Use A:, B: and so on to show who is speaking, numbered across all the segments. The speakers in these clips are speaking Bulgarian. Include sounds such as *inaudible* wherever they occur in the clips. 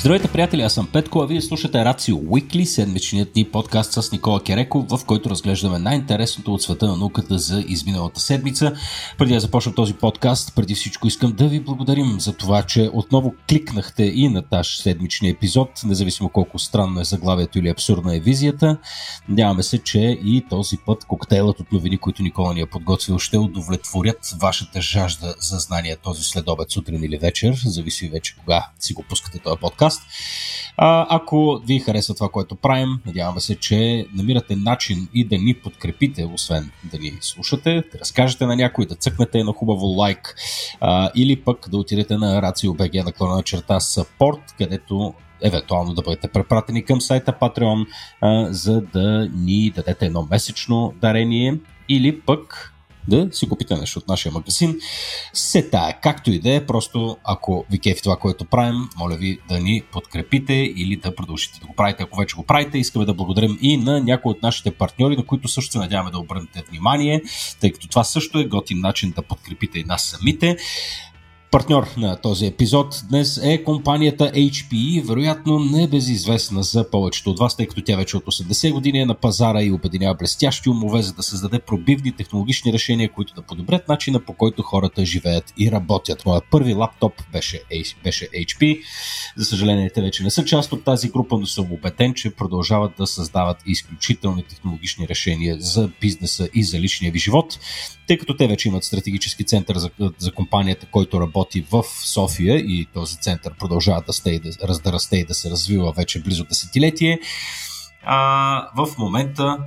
A: Здравейте, приятели, аз съм Петко, а вие слушате Рацио Уикли, седмичният ни подкаст с Никола Кереков, в който разглеждаме най-интересното от света на науката за изминалата седмица. Преди да започна този подкаст, преди всичко искам да ви благодарим за това, че отново кликнахте и на таш седмичния епизод, независимо колко странно е заглавието или абсурдна е визията. Надяваме се, че и този път коктейлът от новини, които Никола ни е подготвил, ще удовлетворят вашата жажда за знания този следобед, сутрин или вечер, зависи вече кога си го пускате този подкаст подкаст. А, ако ви харесва това, което правим, надяваме се, че намирате начин и да ни подкрепите, освен да ни слушате, да разкажете на някой, да цъкнете едно хубаво лайк а, или пък да отидете на RACIO.BG на клона черта support, където евентуално да бъдете препратени към сайта Patreon, а, за да ни дадете едно месечно дарение или пък да си купите нещо от нашия магазин. Се тая, както и да е, просто ако ви кефи това, което правим, моля ви да ни подкрепите или да продължите да го правите, ако вече го правите. Искаме да благодарим и на някои от нашите партньори, на които също се надяваме да обърнете внимание, тъй като това също е готин начин да подкрепите и нас самите. Партньор на този епизод днес е компанията HPE, вероятно не безизвестна за повечето от вас, тъй като тя вече от 80 години е на пазара и обединява блестящи умове, за да създаде пробивни технологични решения, които да подобрят начина по който хората живеят и работят. Моят първи лаптоп беше, беше HP. За съжаление, те вече не са част от тази група, но съм убеден, че продължават да създават изключителни технологични решения за бизнеса и за личния ви живот, тъй като те вече имат стратегически център за, за компанията, който работи в София и този център продължава да, сте, да, да расте и да се развива вече близо десетилетие. А, в момента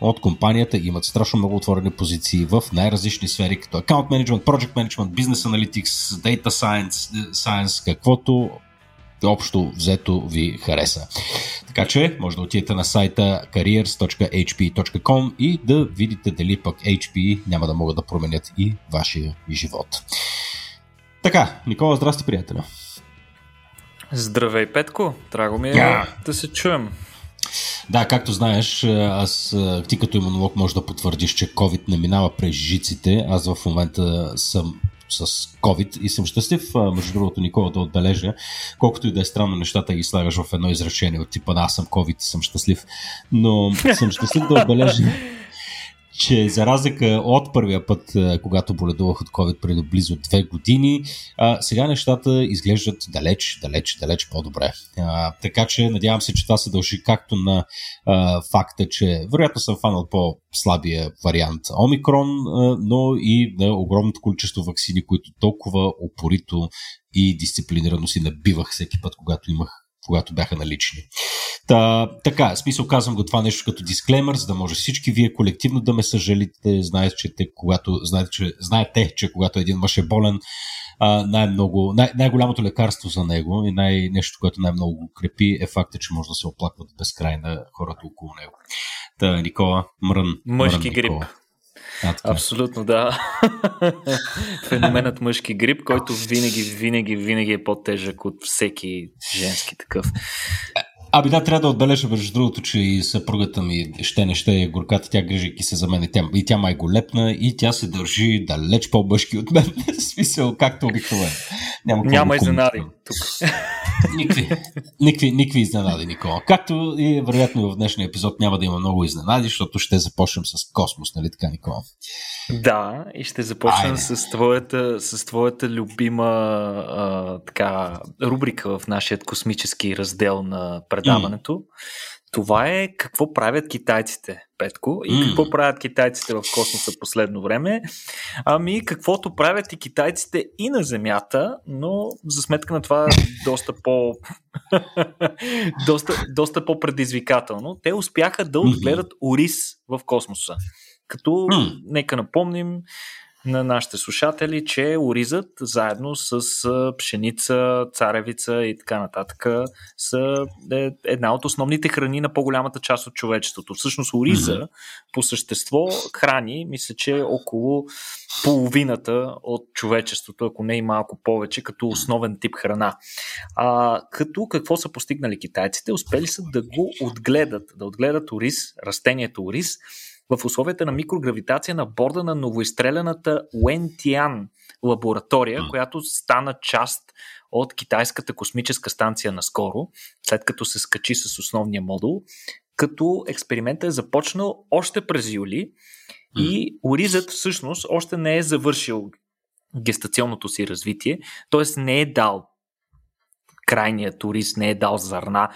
A: от компанията имат страшно много отворени позиции в най-различни сфери, като Account Management, Project Management, Business Analytics, Data Science, Science каквото общо взето ви хареса. Така че може да отидете на сайта careers.hp.com и да видите дали пък HP няма да могат да променят и вашия живот. Така, Никола, здрасти, приятеля.
B: Здравей, Петко. Драго ми е yeah. да се чуем.
A: Да, както знаеш, аз, ти като имунолог може да потвърдиш, че COVID не минава през жиците. Аз в момента съм с COVID и съм щастлив, между другото, Никола да отбележа, колкото и да е странно нещата ги слагаш в едно изречение от типа, да, аз съм COVID и съм щастлив, но съм щастлив да отбележа, че за разлика от първия път, когато боледувах от COVID преди близо две години, сега нещата изглеждат далеч, далеч, далеч по-добре. Така че надявам се, че това се дължи както на факта, че вероятно съм фанал по-слабия вариант Омикрон, но и на огромното количество вакцини, които толкова опорито и дисциплинирано си набивах всеки път, когато имах когато бяха налични. Та, така, смисъл казвам го това нещо като дисклеймер, за да може всички вие колективно да ме съжалите. Знаете, че, те, когато, знаете, че, знаете, че когато един мъж е болен, най-много, най- най-голямото лекарство за него и най- нещо, което най-много го крепи е факта, че може да се оплакват безкрай на хората около него. Та, Никола, мрън.
B: Мъжки
A: мрън,
B: грип.
A: Никола.
B: А, Абсолютно, да. *laughs* Феноменът мъжки грип, който винаги, винаги, винаги е по-тежък от всеки женски такъв.
A: Аби да, трябва да отбележа, между другото, че и съпругата ми ще не ще е горката, тя грижайки се за мен и тя, и тя май го лепна и тя се държи далеч по-мъжки от мен. *laughs* В смисъл, както обикновено.
B: Няма, Няма изненади тук. *laughs*
A: Никакви, никакви, никакви изненади, Никола. Както и вероятно в днешния епизод няма да има много изненади, защото ще започнем с космос, нали така, Никола?
B: Да, и ще започнем с твоята, с твоята любима а, така, рубрика в нашия космически раздел на предаването. Mm. Това е какво правят китайците, Петко, и mm. какво правят китайците в космоса последно време. Ами, каквото правят и китайците и на Земята, но за сметка на това доста по... *laughs* доста, доста по-предизвикателно. Те успяха да отгледат ориз в космоса. Като, mm. нека напомним, на нашите слушатели, че оризът заедно с пшеница, царевица и така нататък са е, една от основните храни на по-голямата част от човечеството. Всъщност ориза mm-hmm. по същество храни, мисля, че около половината от човечеството, ако не и малко повече, като основен тип храна. А, като какво са постигнали китайците? Успели са да го отгледат, да отгледат ориз, растението ориз, в условията на микрогравитация на борда на новоизстреляната Уентиан лаборатория, която стана част от китайската космическа станция наскоро, след като се скачи с основния модул, като експериментът е започнал още през юли и Оризът всъщност още не е завършил гестационното си развитие, т.е. не е дал крайният турист, не е дал зърна,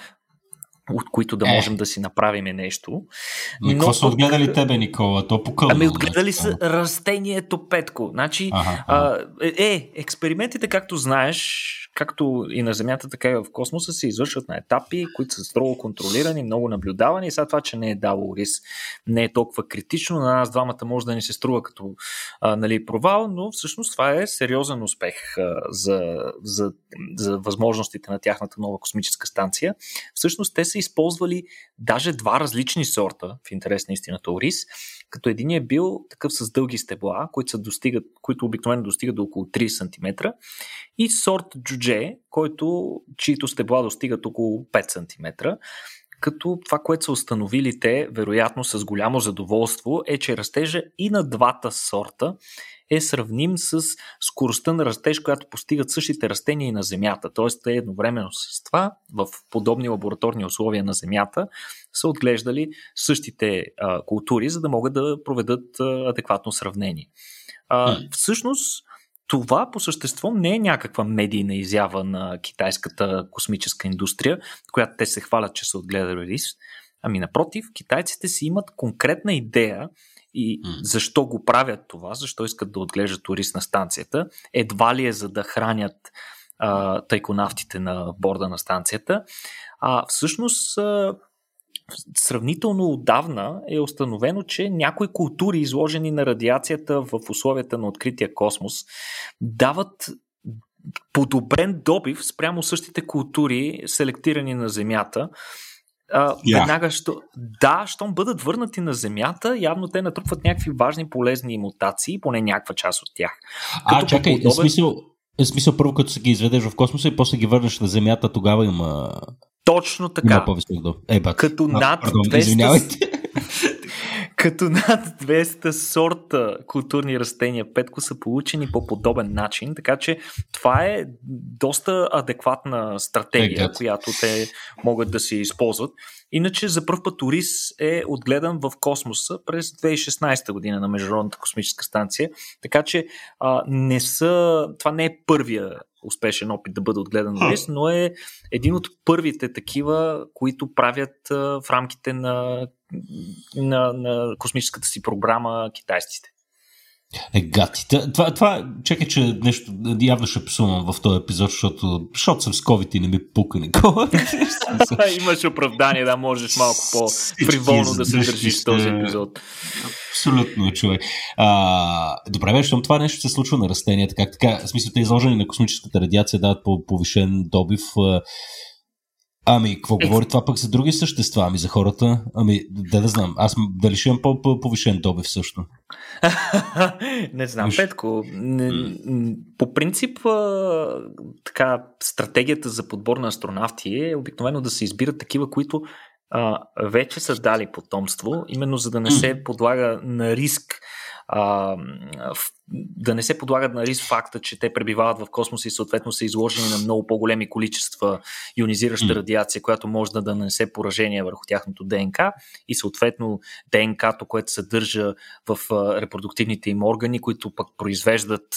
B: от които да е. можем е. да си направим нещо.
A: Но какво са отгледали тебе, Никола? То покълно.
B: Ами отгледали са растението петко. Значи, ага, ага. А, е, е, експериментите, както знаеш, както и на Земята, така и в космоса се извършват на етапи, които са строго контролирани, много наблюдавани и сега това, че не е дало рис, не е толкова критично, на нас двамата може да ни се струва като а, нали, провал, но всъщност това е сериозен успех а, за, за, за възможностите на тяхната нова космическа станция. Всъщност те са използвали даже два различни сорта, в интерес на истината, ориз, като един е бил такъв с дълги стебла, които, са достигат, които обикновено достигат до около 3 см, и сорт джудже, който, чието стебла достигат около 5 см. Като това, което са установили те, вероятно с голямо задоволство, е, че растежа и на двата сорта е сравним с скоростта на растеж, която постигат същите растения и на Земята. Тоест, те едновременно с това, в подобни лабораторни условия на Земята, са отглеждали същите а, култури, за да могат да проведат а, адекватно сравнение. А, всъщност, това по същество не е някаква медийна изява на китайската космическа индустрия, която те се хвалят, че са отгледали рис. Ами напротив, китайците си имат конкретна идея и защо го правят това, защо искат да отглеждат турист на станцията. Едва ли е за да хранят а, тайконавтите на борда на станцията. А всъщност а, сравнително отдавна е установено, че някои култури, изложени на радиацията в условията на открития космос, дават подобрен добив спрямо същите култури, селектирани на Земята. А, yeah. Веднага, що, да, щом бъдат върнати на Земята, явно те натрупват някакви важни полезни мутации, поне някаква част от тях.
A: Като а, чакай, подобен... смисъл, е смисъл първо като се ги изведеш в космоса и после ги върнеш на Земята, тогава има
B: точно така. Има.
A: Е, бат.
B: Като а, над пардон, 200... *laughs* като над 200 сорта културни растения петко са получени по подобен начин, така че това е доста адекватна стратегия, е, която те могат да се използват. Иначе за първ път Орис е отгледан в космоса през 2016 година на Международната космическа станция, така че а, не са, това не е първия успешен опит да бъде отгледан Орис, но е един от първите такива, които правят а, в рамките на, на, на космическата си програма китайците.
A: Е, гати. Това, това, чакай, че нещо явно ще псувам в този епизод, защото, защото съм с COVID и не ми пука никога. *laughs*
B: Имаш оправдание, да можеш малко по-фриволно *laughs* да се държиш в този епизод.
A: Абсолютно, човек. А, добре, бе, това нещо се случва на растенията. Как така? В смисъл, те изложени на космическата радиация дават по повишен добив. Ами, какво е, говори това пък за други същества? Ами за хората? Ами, да да знам. Аз дали ще имам по-повишен добив също? *laughs*
B: не знам, Виж... Петко. Не, по принцип, така, стратегията за подбор на астронавти е обикновено да се избират такива, които а, вече са дали потомство, именно за да не се подлага на риск а, да не се подлагат на риск факта, че те пребивават в космоса и съответно са изложени на много по-големи количества ионизираща радиация, която може да нанесе поражение върху тяхното ДНК и съответно ДНК-то, което съдържа в репродуктивните им органи, които пък произвеждат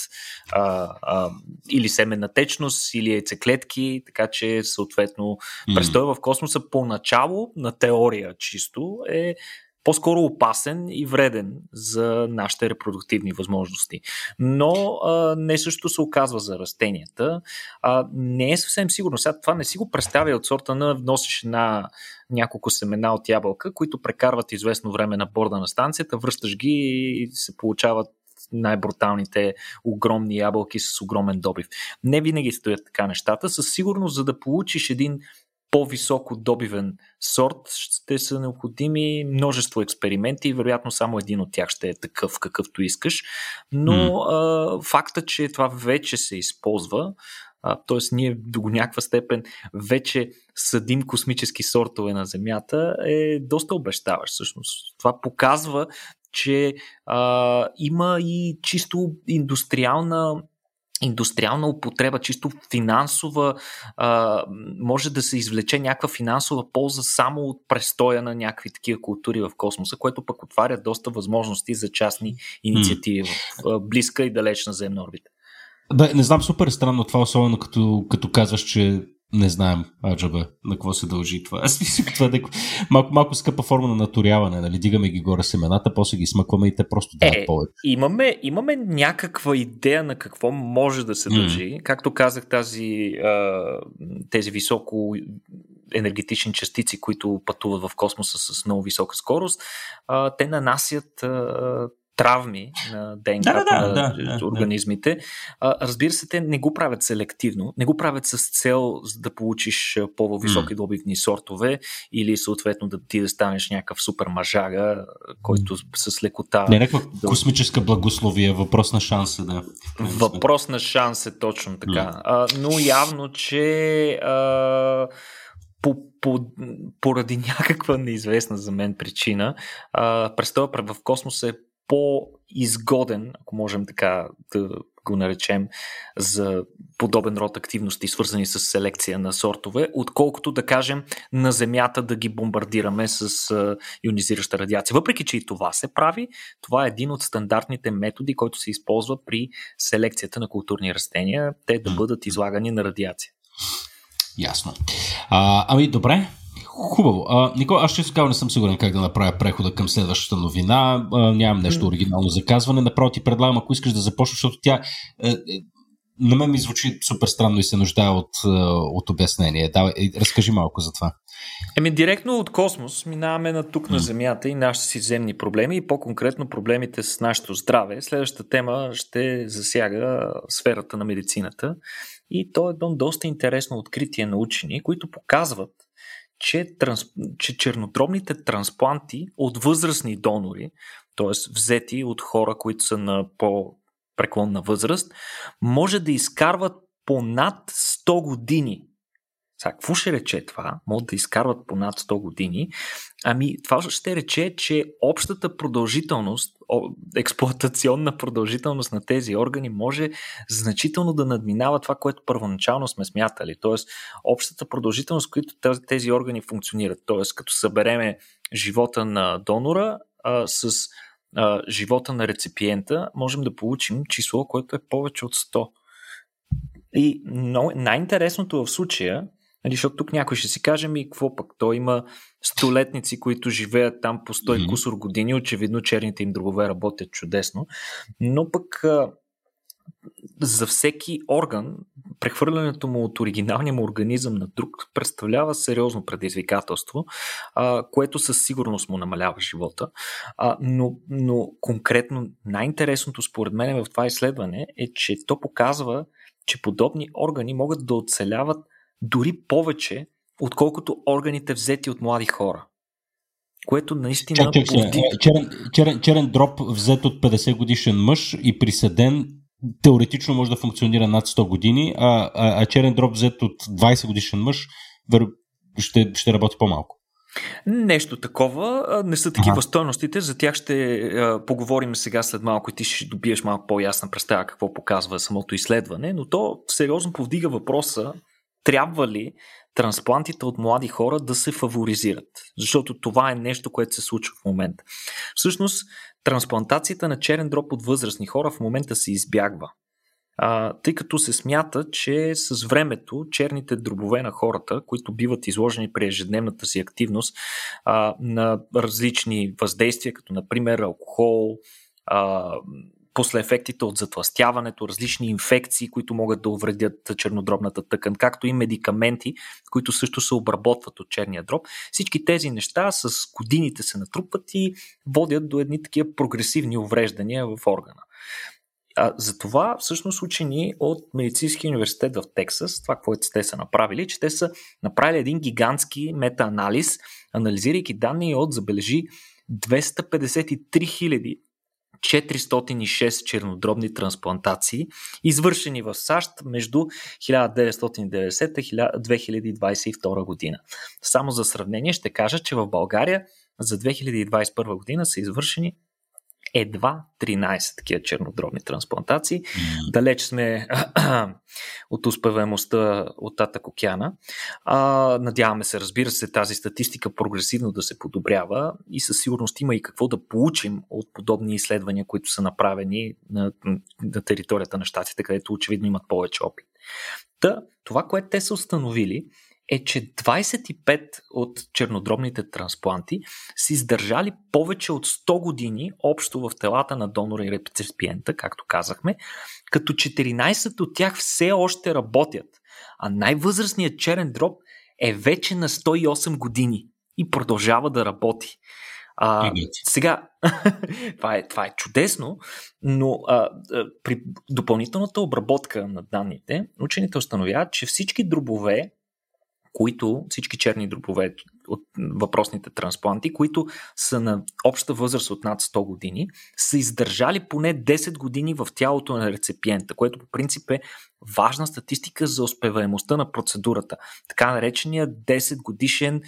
B: а, а, или семенна течност, или яйцеклетки, така че съответно престой в космоса поначало на теория чисто е по-скоро опасен и вреден за нашите репродуктивни възможности. Но а, не също се оказва за растенията. А, не е съвсем сигурно. Сега това не си го представя от сорта на вносиш на няколко семена от ябълка, които прекарват известно време на борда на станцията, връщаш ги и се получават най-бруталните огромни ябълки с огромен добив. Не винаги стоят така нещата. Със сигурност, за да получиш един по-високо добивен сорт, ще са необходими множество експерименти и вероятно само един от тях ще е такъв, какъвто искаш. Но mm. а, факта, че това вече се използва, т.е. ние до някаква степен вече съдим космически сортове на Земята, е доста обещаващ всъщност. Това показва, че а, има и чисто индустриална индустриална употреба, чисто финансова, а, може да се извлече някаква финансова полза само от престоя на някакви такива култури в космоса, което пък отваря доста възможности за частни инициативи в а, близка и далечна земна орбита.
A: Да, не знам, супер странно това, особено като, като казваш, че не знаем, аджаба, на какво се дължи това. Аз мисля, това е малко, малко скъпа форма на наторяване, нали? Дигаме ги горе семената, после ги смъкваме и те просто дават е, повече.
B: Имаме, имаме някаква идея на какво може да се дължи. Mm. Както казах, тази, тези високо енергетични частици, които пътуват в космоса с много висока скорост, те нанасят травми на ДНК да, да, на да, организмите. Да. Разбира се, те не го правят селективно, не го правят с цел да получиш по-високи mm. добивни сортове или съответно да ти да станеш някакъв супер мажага, който с лекота...
A: Не, някаква да... космическа благословие, въпрос на шанс е, да.
B: Въпрос на шанс е точно така. Mm. А, но явно, че а, по, по, поради някаква неизвестна за мен причина, а, престоя в космоса е по-изгоден, ако можем така да го наречем, за подобен род активности, свързани с селекция на сортове, отколкото да кажем на Земята да ги бомбардираме с ионизираща радиация. Въпреки, че и това се прави, това е един от стандартните методи, който се използва при селекцията на културни растения, те да бъдат излагани на радиация.
A: Ясно. А, ами, добре. Хубаво. А, Никола, аз ще кажа, не съм сигурен как да направя прехода към следващата новина. А, нямам нещо оригинално за казване. Направо ти предлагам, ако искаш да започнеш, защото тя е, е, на мен ми звучи супер странно и се нуждае от, е, от обяснение. Давай, разкажи малко за това.
B: Еми, директно от космос минаваме на тук на Земята и нашите си земни проблеми и по-конкретно проблемите с нашето здраве. Следващата тема ще засяга сферата на медицината и то е едно доста интересно откритие на учени, които показват, че, транс, че чернодробните транспланти от възрастни донори, т.е. взети от хора, които са на по-преклонна възраст, може да изкарват по над 100 години сега, какво ще рече това? Могат да изкарват по над 100 години. Ами, това ще рече, че общата продължителност, експлуатационна продължителност на тези органи може значително да надминава това, което първоначално сме смятали. Тоест, общата продължителност, която тези органи функционират. Тоест, като събереме живота на донора а, с а, живота на реципиента, можем да получим число, което е повече от 100. И но, най-интересното в случая Нали, защото тук някой ще си каже ми, какво пък, той има столетници, които живеят там по 100 mm-hmm. кусор години, очевидно черните им дробове работят чудесно, но пък за всеки орган, прехвърлянето му от оригиналния му организъм на друг представлява сериозно предизвикателство, а, което със сигурност му намалява живота. А, но, но конкретно най-интересното според мен в това изследване е, че то показва, че подобни органи могат да оцеляват дори повече, отколкото органите взети от млади хора. Което наистина. Чак, чак,
A: повдиг... черен, черен, черен дроп взет от 50 годишен мъж и присъден теоретично може да функционира над 100 години, а, а, а черен дроп взет от 20 годишен мъж ще, ще работи по-малко.
B: Нещо такова. Не са такива ага. стойностите. За тях ще а, поговорим сега след малко и ти ще добиеш малко по-ясна представа какво показва самото изследване, но то сериозно повдига въпроса трябва ли трансплантите от млади хора да се фаворизират? Защото това е нещо, което се случва в момента. Всъщност, трансплантацията на черен дроб от възрастни хора в момента се избягва. А, тъй като се смята, че с времето черните дробове на хората, които биват изложени при ежедневната си активност а, на различни въздействия, като например алкохол, а, после ефектите от затластяването, различни инфекции, които могат да увредят чернодробната тъкан, както и медикаменти, които също се обработват от черния дроб. Всички тези неща с годините се натрупват и водят до едни такива прогресивни увреждания в органа. А, затова всъщност учени от Медицинския университет в Тексас, това, което те са направили, че те са направили един гигантски метаанализ, анализирайки данни от, забележи, 253 000 406 чернодробни трансплантации, извършени в САЩ между 1990 и 2022 година. Само за сравнение ще кажа, че в България за 2021 година са извършени едва 13 такива чернодробни трансплантации. Mm. Далеч сме *clears throat* от успеваемостта от Татък океана. А, надяваме се, разбира се, тази статистика прогресивно да се подобрява и със сигурност има и какво да получим от подобни изследвания, които са направени на, на територията на щатите, където очевидно имат повече опит. Та, това, което те са установили, е, че 25 от чернодробните транспланти са издържали повече от 100 години общо в телата на донора и реципиента, както казахме, като 14 от тях все още работят, а най-възрастният черен дроб е вече на 108 години и продължава да работи. А, сега, *laughs* това, е, това е чудесно, но а, при допълнителната обработка на данните, учените установяват, че всички дробове които всички черни дробове от въпросните транспланти, които са на обща възраст от над 100 години, са издържали поне 10 години в тялото на реципиента, което по принцип е важна статистика за успеваемостта на процедурата. Така наречения 10 годишен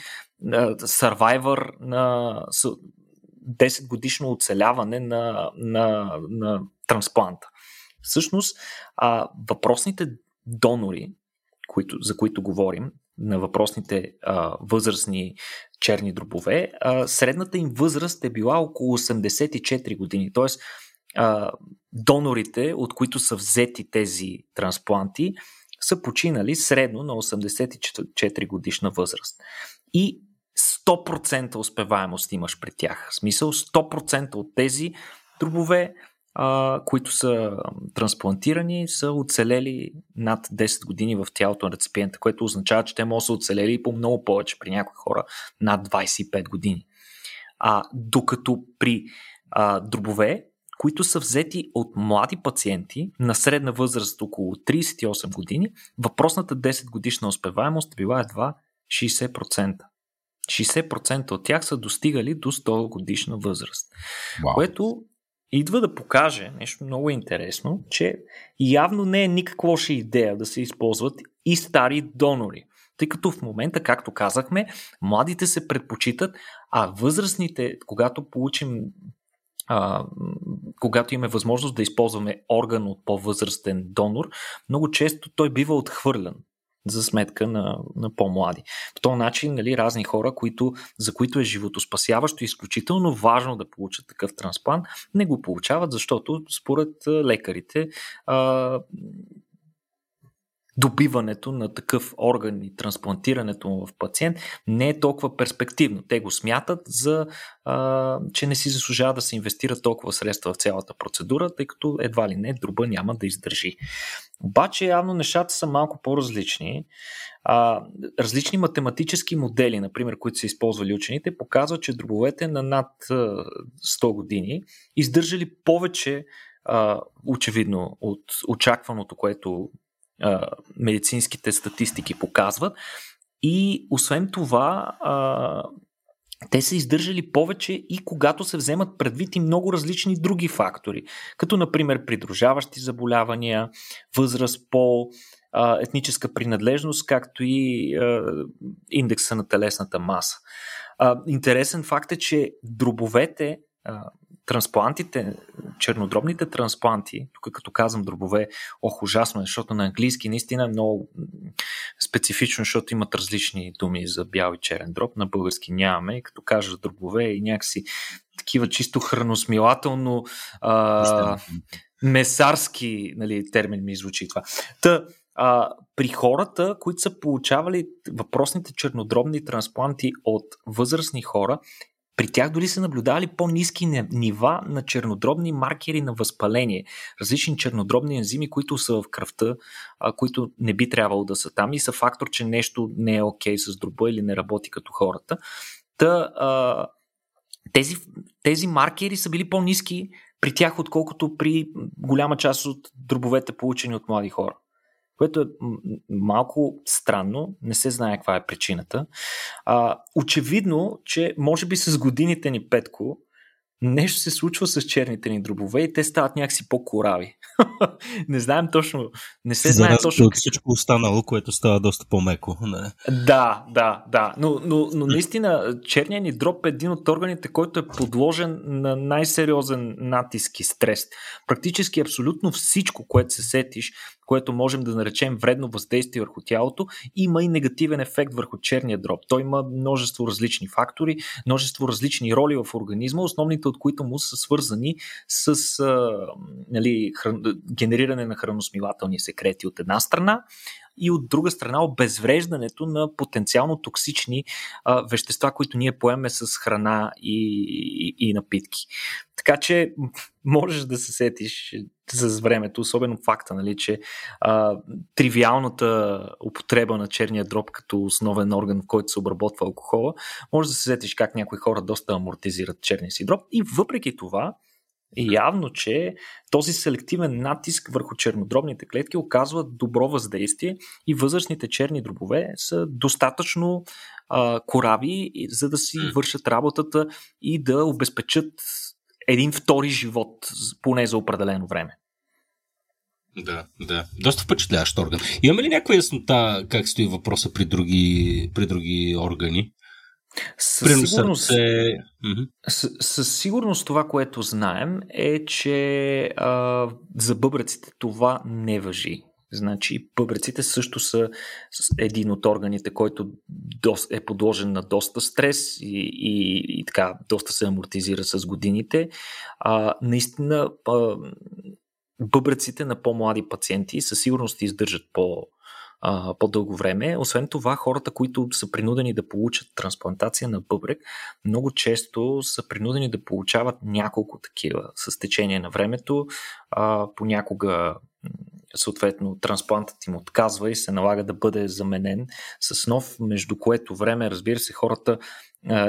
B: сървайвър на 10 годишно оцеляване на, на, на транспланта. Всъщност, а, въпросните донори, които, за които говорим, на въпросните а, възрастни черни дробове, а, средната им възраст е била около 84 години. Тоест, а, донорите, от които са взети тези транспланти, са починали средно на 84 годишна възраст. И 100% успеваемост имаш при тях. В смисъл 100% от тези дробове а, които са трансплантирани, са оцелели над 10 години в тялото на реципиента, което означава, че те могат да са оцелели и по много повече при някои хора над 25 години. А, докато при а, дробове, които са взети от млади пациенти на средна възраст около 38 години, въпросната 10 годишна успеваемост била едва 60%. 60% от тях са достигали до 100 годишна възраст. Wow. Което идва да покаже нещо много интересно, че явно не е никаква лоша идея да се използват и стари донори. Тъй като в момента, както казахме, младите се предпочитат, а възрастните, когато получим а, когато имаме възможност да използваме орган от по-възрастен донор, много често той бива отхвърлен за сметка на, на по-млади. По този начин, нали, разни хора, които, за които е животоспасяващо изключително важно да получат такъв трансплант, не го получават, защото според лекарите а, добиването на такъв орган и трансплантирането му в пациент не е толкова перспективно. Те го смятат за, а, че не си заслужава да се инвестира толкова средства в цялата процедура, тъй като едва ли не дроба няма да издържи. Обаче явно нещата са малко по-различни. А, различни математически модели, например, които са използвали учените, показват, че дробовете на над 100 години издържали повече очевидно от очакваното, което медицинските статистики показват. И освен това, а, те са издържали повече и когато се вземат предвид и много различни други фактори, като например придружаващи заболявания, възраст, пол, етническа принадлежност, както и индекса на телесната маса. Интересен факт е, че дробовете трансплантите, чернодробните транспланти, тук като казвам дробове, ох, ужасно е, защото на английски наистина е много специфично, защото имат различни думи за бял и черен дроб, на български нямаме, и като кажа дробове и някакси такива чисто храносмилателно а, месарски нали, термин ми звучи това. Та, а, при хората, които са получавали въпросните чернодробни транспланти от възрастни хора, при тях дори са наблюдавали по-низки нива на чернодробни маркери на възпаление, различни чернодробни ензими, които са в кръвта, които не би трябвало да са там и са фактор, че нещо не е окей okay с дроба или не работи като хората. Та, тези, тези маркери са били по-низки при тях, отколкото при голяма част от дробовете, получени от млади хора което е малко странно, не се знае каква е причината. А, очевидно, че може би с годините ни, Петко, нещо се случва с черните ни дробове и те стават някакси по-корави. *laughs* не знаем точно, не се знае точно.
A: от всичко останало, което става доста по-меко. Не.
B: Да, да, да. Но, но, но наистина черният ни дроб е един от органите, който е подложен на най-сериозен натиск и стрес. Практически абсолютно всичко, което се сетиш, което можем да наречем вредно въздействие върху тялото, има и негативен ефект върху черния дроб. Той има множество различни фактори, множество различни роли в организма, основните от които му са свързани с а, нали, хран... генериране на храносмилателни секрети от една страна и от друга страна обезвреждането на потенциално токсични а, вещества, които ние поеме с храна и, и, и напитки. Така че *laughs* можеш да се сетиш с времето, особено факта, нали, че а, тривиалната употреба на черния дроб като основен орган, в който се обработва алкохола, може да се сетиш как някои хора доста амортизират черния си дроб. И въпреки това и явно, че този селективен натиск върху чернодробните клетки оказва добро въздействие и възрастните черни дробове са достатъчно а, кораби, за да си вършат работата и да обезпечат един втори живот, поне за определено време.
A: Да, да. Доста впечатляващ орган. Имаме ли някаква яснота как стои въпроса при други, при други органи?
B: Със сигурност, със, със сигурност това, което знаем е, че а, за бъбреците това не въжи. Значи бъбреците също са един от органите, който е подложен на доста стрес и, и, и така доста се амортизира с годините. А, наистина а, бъбреците на по-млади пациенти със сигурност издържат по, а, по-дълго време. Освен това, хората, които са принудени да получат трансплантация на бъбрек, много често са принудени да получават няколко такива с течение на времето. А, понякога съответно трансплантът им отказва и се налага да бъде заменен с нов, между което време, разбира се, хората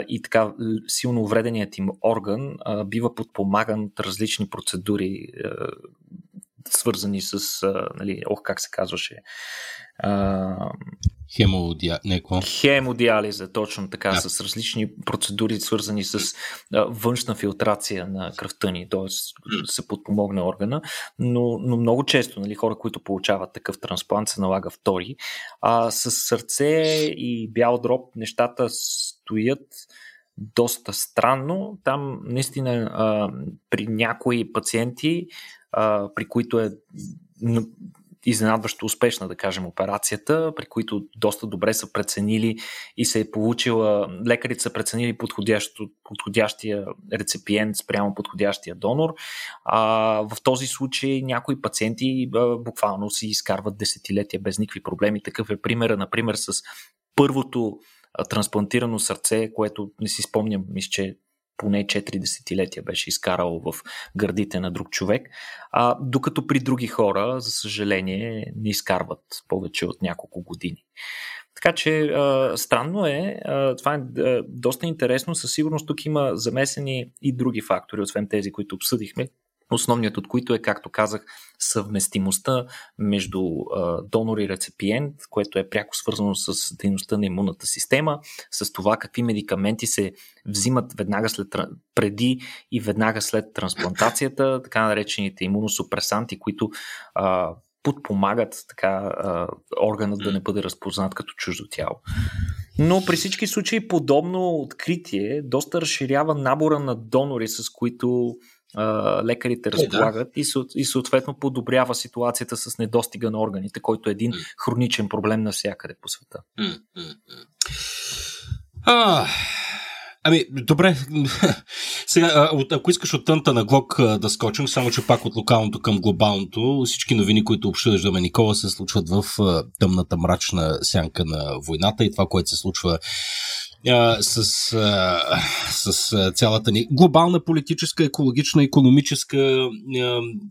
B: и така силно увреденият им орган бива подпомаган от различни процедури, свързани с, нали, ох, как се казваше,
A: а, Хемодиализа.
B: Хемодиализа, точно така, да. с различни процедури, свързани с а, външна филтрация на кръвта ни, т.е. се подпомогне органа, но, но много често нали, хора, които получават такъв трансплант, се налага втори. А с сърце и бял дроб нещата стоят доста странно. Там наистина а, при някои пациенти, а, при които е изненадващо успешна, да кажем, операцията, при които доста добре са преценили и се е получила, лекарите са преценили подходящия реципиент спрямо подходящия донор. А, в този случай някои пациенти а, буквално си изкарват десетилетия без никакви проблеми. Такъв е примера, например, с първото трансплантирано сърце, което не си спомням, мисля, че поне 4 десетилетия беше изкарал в гърдите на друг човек, а, докато при други хора, за съжаление, не изкарват повече от няколко години. Така че а, странно е, а, това е а, доста интересно, със сигурност тук има замесени и други фактори, освен тези, които обсъдихме, Основният от които е, както казах, съвместимостта между донор и реципиент, което е пряко свързано с дейността на имунната система, с това какви медикаменти се взимат веднага след, преди и веднага след трансплантацията, така наречените имуносупресанти, които а, подпомагат така а, органът да не бъде разпознат като чуждо тяло. Но при всички случаи подобно откритие доста разширява набора на донори, с които лекарите разполагат е, да. и, съответно подобрява ситуацията с недостига на органите, който е един хроничен проблем навсякъде по света.
A: А, ами, добре. *laughs* Сега, ако искаш от тънта на Глок да скочим, само че пак от локалното към глобалното, всички новини, които обсъждаме Никола, се случват в тъмната мрачна сянка на войната и това, което се случва с, с цялата ни глобална политическа, екологична, економическа,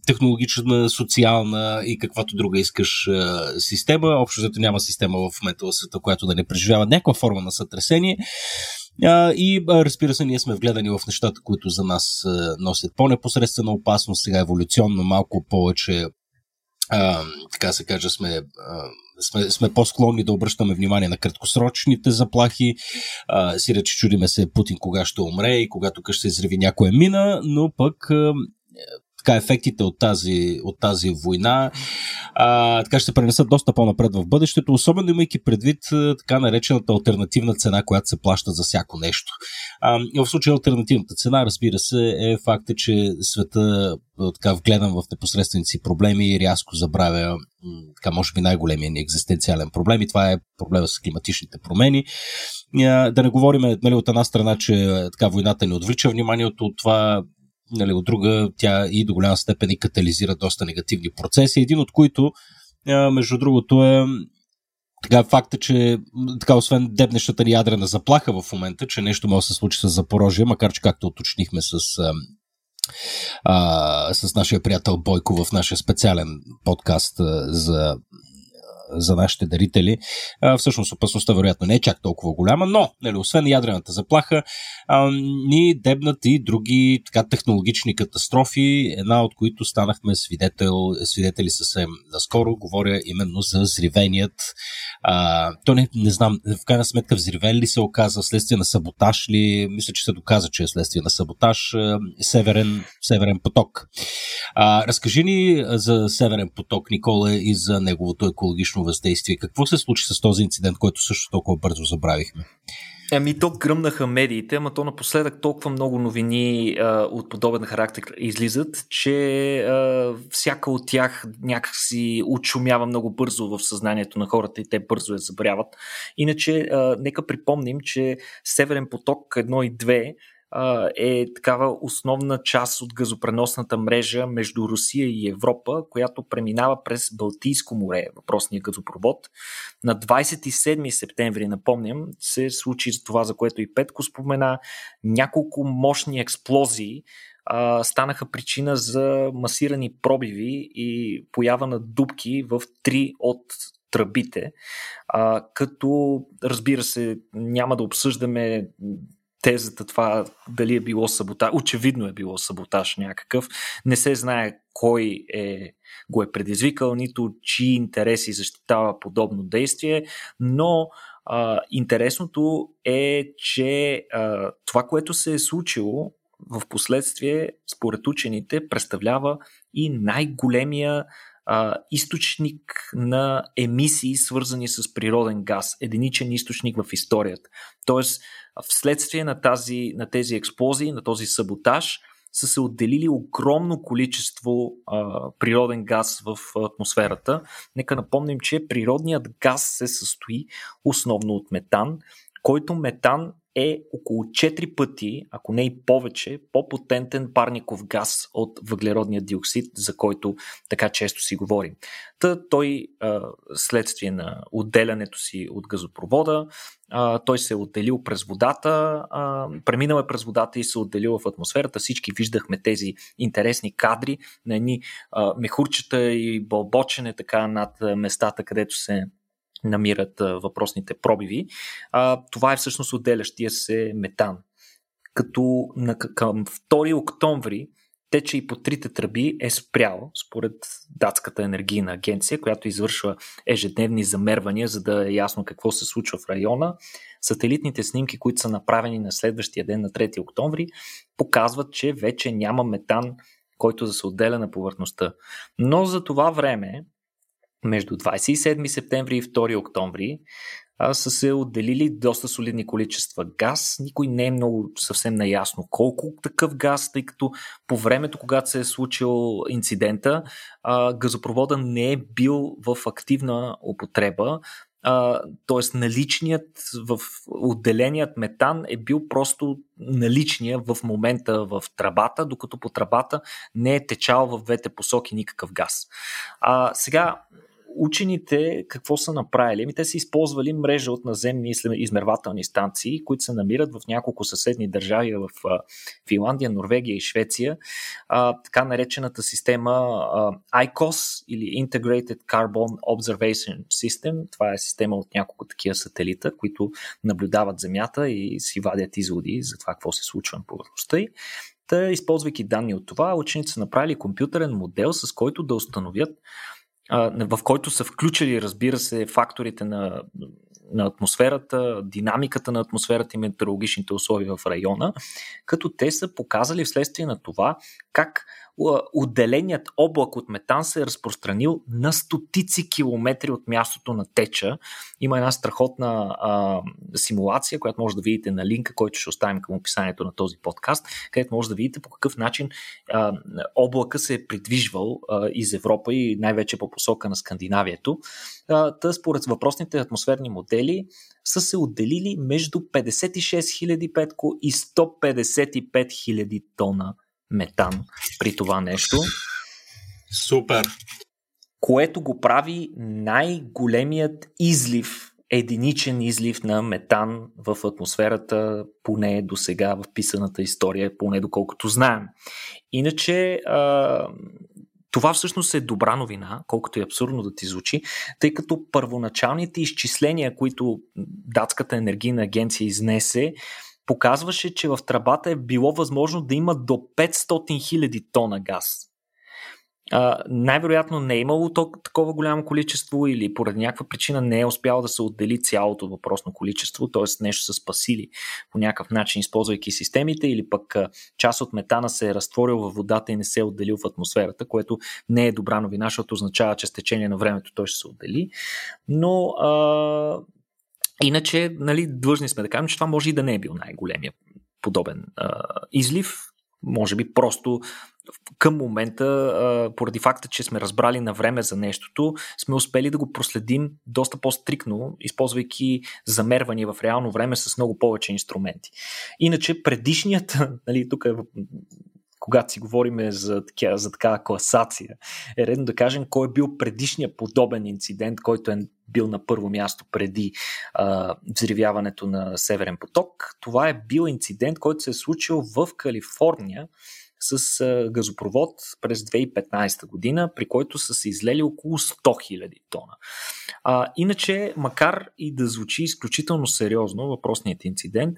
A: технологична, социална и каквато друга искаш система. Общо зато няма система в момента в света, която да не преживява някаква форма на сътресение. А, и разбира се, ние сме вгледани в нещата, които за нас а, носят по-непосредствена опасност, сега еволюционно малко повече а, така се каже, сме, а, сме, сме по-склонни да обръщаме внимание на краткосрочните заплахи. А, си рече, чудиме се Путин кога ще умре и кога тук ще изреви някоя мина, но пък така, ефектите от тази, от тази война а, така ще пренесат доста по-напред в бъдещето, особено имайки предвид така наречената альтернативна цена, която се плаща за всяко нещо. А, в случая альтернативната цена, разбира се, е факта, че света така вгледан в непосредствените си проблеми и рязко забравя така, може би най-големия ни екзистенциален проблем и това е проблема с климатичните промени. Да не говорим нали, от една страна, че така войната ни отвлича вниманието от това нали, от друга тя и до голяма степен и катализира доста негативни процеси, един от които, между другото, е така факта, че така, освен дебнещата ни ядрена заплаха в момента, че нещо може да се случи с Запорожие, макар че както уточнихме с а, с нашия приятел Бойко в нашия специален подкаст за за нашите дарители. А, всъщност опасността вероятно не е чак толкова голяма, но нали, освен ядрената заплаха, а, ни дебнат и други така, технологични катастрофи, една от които станахме свидетел, свидетели съвсем наскоро. Говоря именно за зривеният. А, то не, не знам, в крайна сметка взривен ли се оказа, следствие на саботаж ли, мисля, че се доказа, че е следствие на саботаж, Северен, Северен поток. А, разкажи ни за Северен поток, Никола, и за неговото екологично въздействие. Какво се случи с този инцидент, който също толкова бързо забравихме?
B: Ами то гръмнаха медиите, ама то напоследък толкова много новини а, от подобен характер излизат, че а, всяка от тях някакси учумява много бързо в съзнанието на хората и те бързо я забравят. Иначе, а, нека припомним, че Северен поток 1 и 2 е такава основна част от газопреносната мрежа между Русия и Европа, която преминава през Балтийско море, въпросния газопровод. На 27 септември, напомням, се случи това, за което и Петко спомена, няколко мощни експлозии станаха причина за масирани пробиви и поява на дубки в три от тръбите, а, като разбира се няма да обсъждаме тезата това дали е било саботаж. Очевидно е било саботаж някакъв. Не се знае кой е, го е предизвикал, нито чии интереси защитава подобно действие, но а, интересното е, че а, това, което се е случило в последствие, според учените, представлява и най-големия а, източник на емисии, свързани с природен газ. Единичен източник в историята. Тоест, вследствие на, тази, на тези експлозии, на този саботаж, са се отделили огромно количество а, природен газ в атмосферата. Нека напомним, че природният газ се състои основно от метан, който метан е около 4 пъти, ако не и повече, по-потентен парников газ от въглеродния диоксид, за който така често си говорим. Та той, следствие на отделянето си от газопровода, той се е отделил през водата, преминал е през водата и се е отделил в атмосферата. Всички виждахме тези интересни кадри на едни мехурчета и бълбочене така над местата, където се намират въпросните пробиви. А, това е всъщност отделящия се метан. Като на, към 2 октомври тече и по трите тръби е спрял, според датската енергийна агенция, която извършва ежедневни замервания, за да е ясно какво се случва в района. Сателитните снимки, които са направени на следващия ден, на 3 октомври, показват, че вече няма метан, който да се отделя на повърхността. Но за това време между 27 септември и 2 октомври са се отделили доста солидни количества газ. Никой не е много съвсем наясно колко такъв газ, тъй като по времето, когато се е случил инцидента, газопровода не е бил в активна употреба, т.е. наличният в отделеният метан е бил просто наличния в момента в трабата, докато по трабата не е течал в двете посоки никакъв газ. А, сега, учените какво са направили? Ами те са използвали мрежа от наземни измервателни станции, които се намират в няколко съседни държави в Финландия, Норвегия и Швеция. А, така наречената система а, ICOS или Integrated Carbon Observation System. Това е система от няколко такива сателита, които наблюдават Земята и си вадят изводи за това какво се случва на повърхността й. Използвайки данни от това, учените са направили компютърен модел, с който да установят в който са включили, разбира се, факторите на, на атмосферата, динамиката на атмосферата и метеорологичните условия в района, като те са показали вследствие на това как отделеният облак от метан се е разпространил на стотици километри от мястото на теча. Има една страхотна а, симулация, която може да видите на линка, който ще оставим към описанието на този подкаст, където може да видите по какъв начин а, облака се е придвижвал а, из Европа и най-вече по посока на Скандинавието. Та според въпросните атмосферни модели са се отделили между 56 000 петко и 155 000 тона метан при това нещо.
A: Супер!
B: Което го прави най-големият излив, единичен излив на метан в атмосферата, поне до сега в писаната история, поне доколкото знаем. Иначе, това всъщност е добра новина, колкото е абсурдно да ти звучи, тъй като първоначалните изчисления, които датската енергийна агенция изнесе, показваше, че в тръбата е било възможно да има до 500 000 тона газ. А, най-вероятно не е имало такова голямо количество или поради някаква причина не е успяло да се отдели цялото въпросно количество, т.е. нещо са спасили по някакъв начин, използвайки системите, или пък част от метана се е разтворил във водата и не се е отделил в атмосферата, което не е добра новина, защото означава, че с течение на времето той ще се отдели. Но а, Иначе, нали, длъжни сме да кажем, че това може и да не е бил най-големия подобен а, излив. Може би просто към момента, а, поради факта, че сме разбрали на време за нещото, сме успели да го проследим доста по-стрикно, използвайки замервания в реално време с много повече инструменти. Иначе предишният, *laughs* нали, тук е когато си говорим за, такава, за такава класация, е редно да кажем кой е бил предишният подобен инцидент, който е бил на първо място преди а, взривяването на Северен поток. Това е бил инцидент, който се е случил в Калифорния с а, газопровод през 2015 година, при който са се излели около 100 000 тона. А, иначе, макар и да звучи изключително сериозно въпросният инцидент,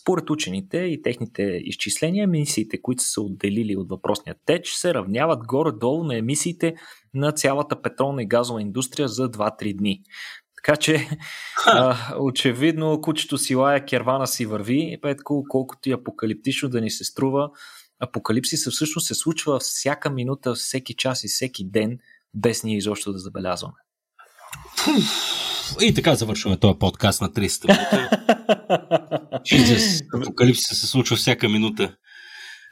B: според учените и техните изчисления, емисиите, които са се отделили от въпросния теч, се равняват горе-долу на емисиите на цялата петролна и газова индустрия за 2-3 дни. Така че, а, очевидно, кучето си лая, кервана си върви, петко, колкото и апокалиптично да ни се струва, апокалипсиса всъщност се случва всяка минута, всеки час и всеки ден, без ние изобщо да забелязваме.
A: И така завършваме този подкаст на 300 минути. *laughs* Апокалипсиса се случва всяка минута.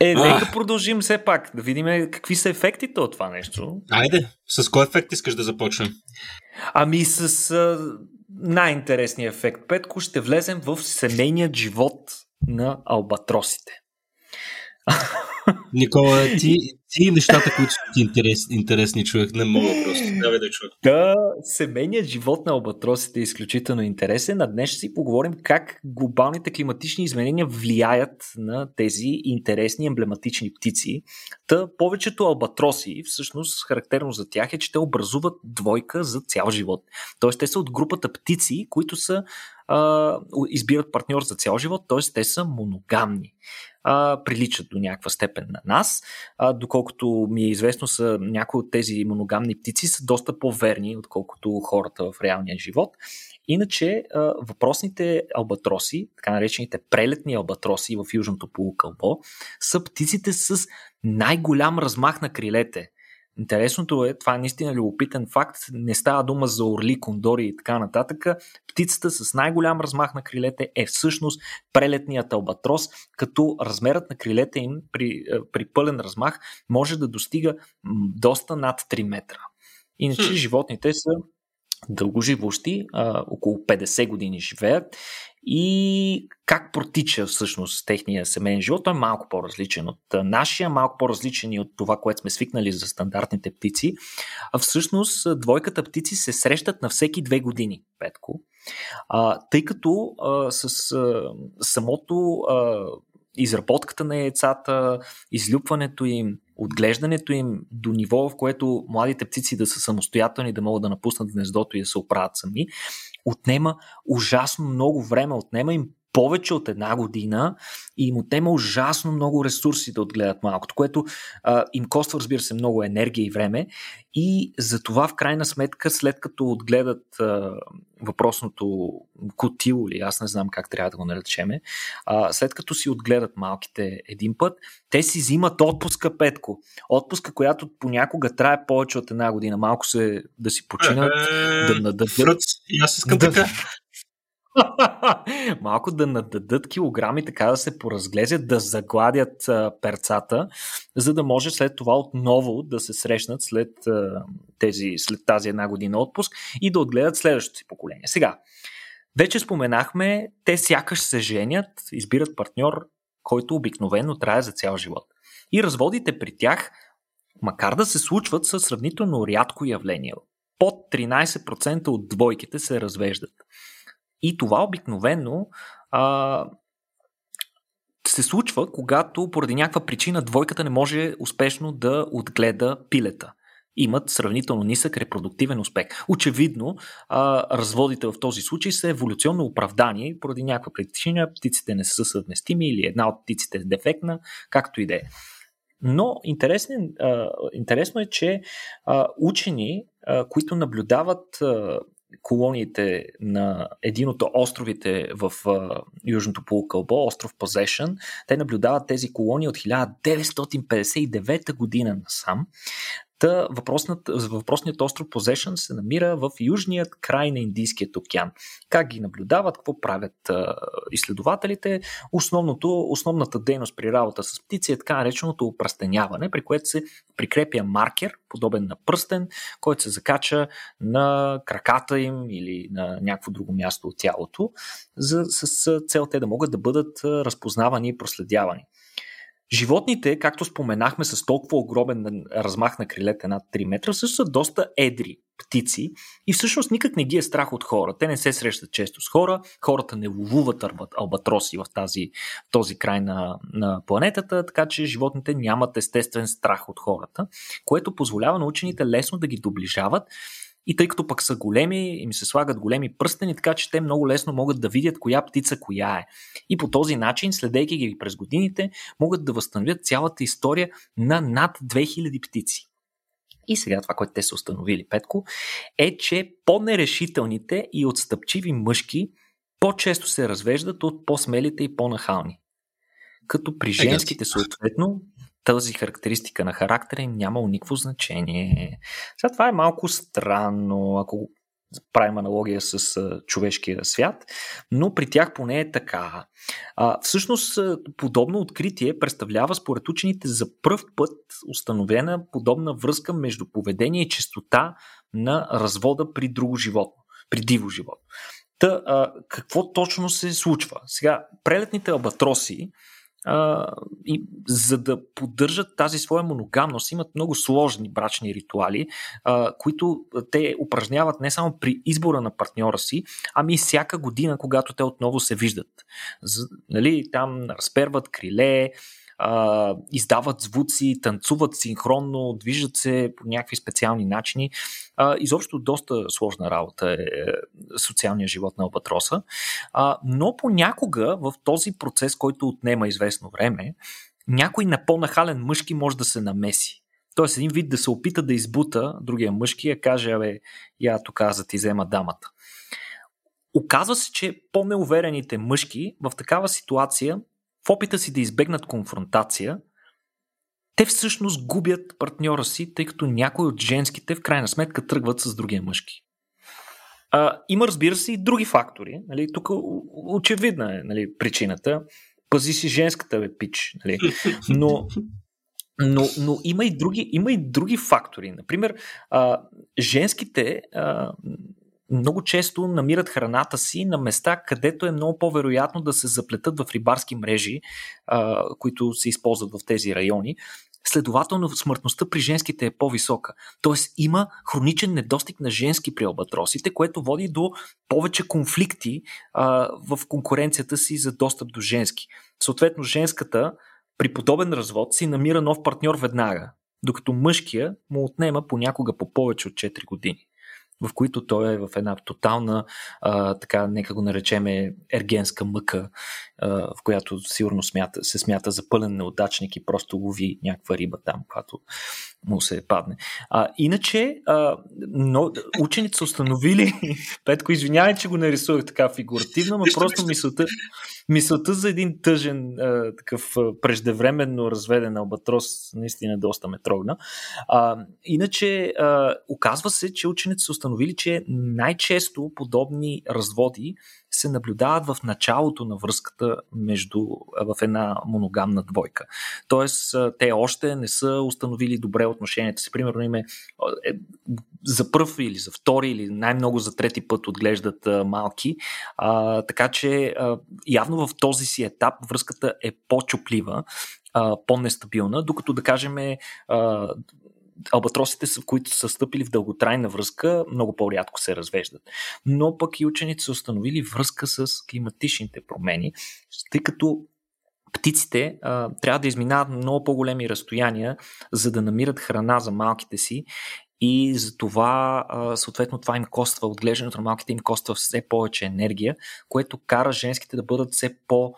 B: Е, нека продължим все пак, да видим какви са ефектите от това нещо.
A: Айде, с кой ефект искаш да започнем?
B: Ами с а, най-интересния ефект. Петко, ще влезем в семейният живот на албатросите.
A: Никола, ти, ти нещата, които са интерес, интересни, човек, не мога просто. Давай да чуя.
B: Да, семейният живот на албатросите е изключително интересен. А днес ще си поговорим как глобалните климатични изменения влияят на тези интересни емблематични птици. Та повечето албатроси, всъщност характерно за тях е, че те образуват двойка за цял живот. Тоест те са от групата птици, които са а, избират партньор за цял живот, т.е. те са моногамни а, приличат до някаква степен на нас. А, доколкото ми е известно, са някои от тези моногамни птици са доста по-верни, отколкото хората в реалния живот. Иначе въпросните албатроси, така наречените прелетни албатроси в Южното полукълбо, са птиците с най-голям размах на крилете – Интересното е, това е наистина любопитен факт, не става дума за орли, кондори и така нататък. Птицата с най-голям размах на крилете е всъщност прелетният албатрос, като размерът на крилете им при, е, при пълен размах може да достига доста над 3 метра. Иначе животните са дългоживущи, около 50 години живеят и как протича всъщност техния семейен живот. Той е малко по-различен от нашия, малко по-различен и от това, което сме свикнали за стандартните птици. А всъщност двойката птици се срещат на всеки две години, Петко. А, тъй като а, с а, самото а, изработката на яйцата, излюпването им, отглеждането им до ниво, в което младите птици да са самостоятелни, да могат да напуснат гнездото и да се оправят сами, отнема ужасно много време, отнема им повече от една година и им отнема ужасно много ресурси да отгледат малкото, което а, им коства, разбира се, много енергия и време. И за това, в крайна сметка, след като отгледат а, въпросното котило, или аз не знам как трябва да го наречеме, а, след като си отгледат малките един път, те си взимат отпуска, Петко. Отпуска, която понякога трае повече от една година. Малко се да си починат, е, да нададат.
A: И аз искам да, така. *laughs* *laughs*
B: Малко да нададат килограми, така да се поразглезят, да загладят а, перцата, за да може след това отново да се срещнат след, а, тези, след тази една година отпуск и да отгледат следващото си поколение. Сега, вече споменахме, те сякаш се женят, избират партньор, който обикновено трае за цял живот. И разводите при тях, макар да се случват, са сравнително рядко явление. Под 13% от двойките се развеждат. И това обикновено а, се случва, когато поради някаква причина двойката не може успешно да отгледа пилета. Имат сравнително нисък репродуктивен успех. Очевидно, а, разводите в този случай са еволюционно оправдани поради някаква причина. Птиците не са съвместими или една от птиците е дефектна, както и да е. Но интересно, а, интересно е, че а, учени, а, които наблюдават а, колониите на един от островите в а, Южното полукълбо, остров Possession. Те наблюдават тези колонии от 1959 година насам. Та въпросният остров Possession се намира в южният край на Индийският океан. Как ги наблюдават, какво правят а, изследователите? Основното, основната дейност при работа с птици е така нареченото опръстеняване, при което се прикрепя маркер, подобен на пръстен, който се закача на краката им или на някакво друго място от тялото, за, с цел те да могат да бъдат разпознавани и проследявани. Животните, както споменахме, с толкова огромен размах на крилете над 3 метра, също са доста едри птици и всъщност никак не ги е страх от хора. Те не се срещат често с хора, хората не ловуват албатроси в тази, този край на, на планетата, така че животните нямат естествен страх от хората, което позволява на учените лесно да ги доближават и тъй като пък са големи, им се слагат големи пръстени, така че те много лесно могат да видят коя птица коя е. И по този начин, следейки ги през годините, могат да възстановят цялата история на над 2000 птици. И сега това, което те са установили, Петко, е, че по-нерешителните и отстъпчиви мъжки по-често се развеждат от по-смелите и по-нахални. Като при женските, съответно, тази характеристика на характера им няма никакво значение. Сега това е малко странно, ако правим аналогия с а, човешкия свят, но при тях поне е така. А, всъщност, подобно откритие представлява според учените за пръв път установена подобна връзка между поведение и чистота на развода при друго животно, при диво животно. Та, а, какво точно се случва? Сега, прелетните албатроси а, и за да поддържат тази своя моногамност, имат много сложни брачни ритуали, а, които те упражняват не само при избора на партньора си, ами и всяка година, когато те отново се виждат. За, нали, там разперват криле, а, издават звуци, танцуват синхронно, движат се по някакви специални начини. А, изобщо доста сложна работа е, е социалния живот на албатроса. А, но понякога в този процес, който отнема известно време, някой на по-нахален мъжки може да се намеси. Тоест един вид да се опита да избута другия мъжки и каже, абе, я тук за ти взема дамата. Оказва се, че по-неуверените мъжки в такава ситуация в опита си да избегнат конфронтация, те всъщност губят партньора си, тъй като някои от женските в крайна сметка тръгват с другия мъжки. А, има, разбира се, и други фактори. Нали? Тук очевидна е нали, причината. Пази си женската, бе, пич. Нали? Но, но, но има, и други, има и други фактори. Например, а, женските а, много често намират храната си на места, където е много по-вероятно да се заплетат в рибарски мрежи, а, които се използват в тези райони. Следователно, смъртността при женските е по-висока. Тоест, има хроничен недостиг на женски при албатросите, което води до повече конфликти а, в конкуренцията си за достъп до женски. Съответно, женската при подобен развод си намира нов партньор веднага, докато мъжкия му отнема понякога по повече от 4 години. В които той е в една тотална, а, така, нека го наречеме, ергенска мъка, а, в която сигурно смята, се смята за пълен неудачник и просто лови някаква риба там, която му се падне. А, иначе, а, но, учените са установили, *laughs* Петко, извинявай, че го нарисувах така фигуративно, но просто мисълта, мисълта за един тъжен, а, такъв преждевременно разведен албатрос наистина доста ме трогна. А, иначе, а, оказва се, че учените са установили, че най-често подобни разводи се наблюдават в началото на връзката между, в една моногамна двойка. Тоест, те още не са установили добре отношенията си. Примерно име е, за първ или за втори или най-много за трети път отглеждат а, малки. А, така че а, явно в този си етап връзката е по-чуплива, по-нестабилна, докато да кажем албатросите, които са стъпили в дълготрайна връзка, много по-рядко се развеждат. Но пък и учените са установили връзка с климатичните промени, тъй като птиците а, трябва да изминават много по-големи разстояния, за да намират храна за малките си и за това, съответно, това им коства, отглеждането на малките им коства все повече енергия, което кара женските да бъдат все по-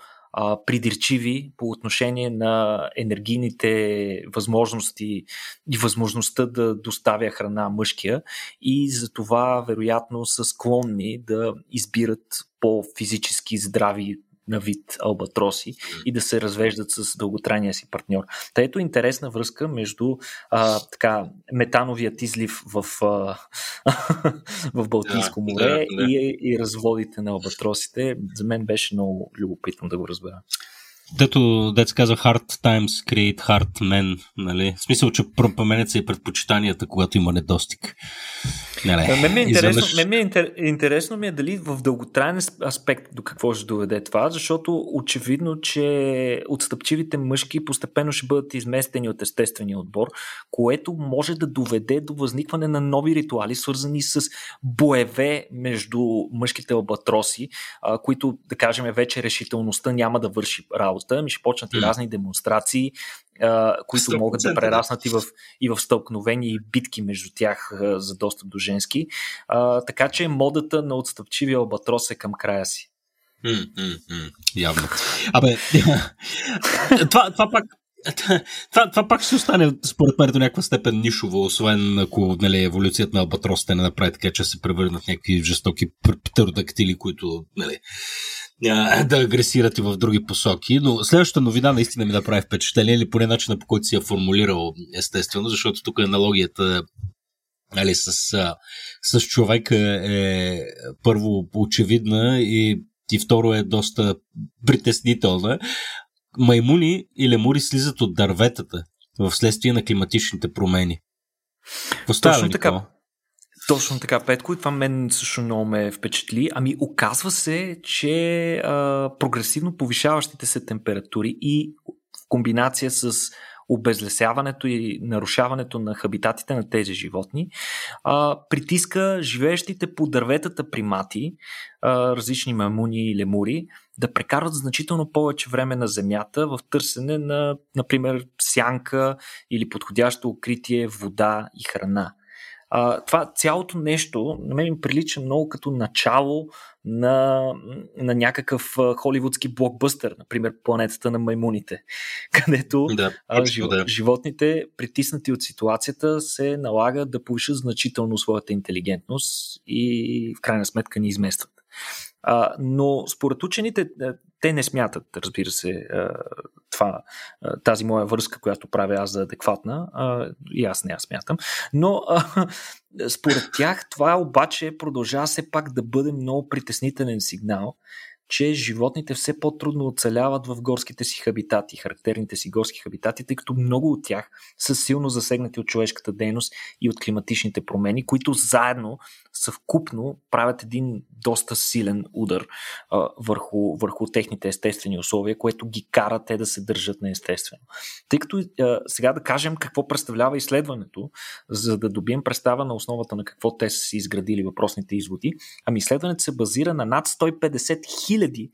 B: придирчиви по отношение на енергийните възможности и възможността да доставя храна мъжкия. И за това вероятно са склонни да избират по-физически здрави на вид албатроси и да се развеждат с дълготрайния си партньор. Та ето интересна връзка между а, така, метановият излив в, а, *laughs* в Балтийско да, море да, да. И, и разводите на албатросите. За мен беше много любопитно да го разбера.
A: Дето, дето казва hard times create hard men, нали? В смисъл, че променят се и предпочитанията, когато има недостиг.
B: Нали? Мен ми е интересно, Изведнъж... мен ми е интер, интересно ми е дали в дълготраен аспект до какво ще доведе това, защото очевидно, че отстъпчивите мъжки постепенно ще бъдат изместени от естествения отбор, което може да доведе до възникване на нови ритуали, свързани с боеве между мъжките албатроси, а, които, да кажем, вече решителността няма да върши работа, ми ще почнат и разни демонстрации, които 100%. могат да прераснат и в, и в стълкновения и битки между тях за достъп до женски. А, така че модата на отстъпчивия албатрос е към края си.
A: Mm-hmm. Явно. Абе, *laughs* това, това пак това, това пак ще остане според мен до някаква степен нишово, освен ако нали, еволюцията на албатросите не направи така, че се превърнат в някакви жестоки птеродактили, които нали, *laughs* да агресират и в други посоки. Но следващата новина наистина ми направи впечатление, или поне начина по който си я формулирал, естествено, защото тук аналогията нали, с, с човека е първо очевидна и, и второ е доста притеснителна. Маймуни и лемури слизат от дърветата в следствие на климатичните промени.
B: Поставя Точно така. Точно така, Петко, и това мен също много ме впечатли. Ами, оказва се, че а, прогресивно повишаващите се температури и в комбинация с обезлесяването и нарушаването на хабитатите на тези животни, а, притиска живеещите по дърветата примати, а, различни мамуни и лемури, да прекарват значително повече време на земята в търсене на, например, сянка или подходящо укритие, вода и храна. А, това цялото нещо на мен ми прилича много като начало на, на някакъв холивудски блокбъстър, например Планетата на маймуните, *laughs* където да, а, жив, да. животните, притиснати от ситуацията, се налага да повишат значително своята интелигентност и в крайна сметка ни изместват. А, но според учените, те не смятат, разбира се, това, тази моя връзка, която правя аз за адекватна, и аз не я смятам, но според тях това обаче продължава все пак да бъде много притеснителен сигнал, че животните все по-трудно оцеляват в горските си хабитати, характерните си горски хабитати, тъй като много от тях са силно засегнати от човешката дейност и от климатичните промени, които заедно съвкупно правят един доста силен удар а, върху, върху техните естествени условия, което ги кара те да се държат неестествено. Тъй като а, сега да кажем какво представлява изследването, за да добием представа на основата на какво те са си изградили въпросните изводи, ами изследването се базира на над 150 хиляди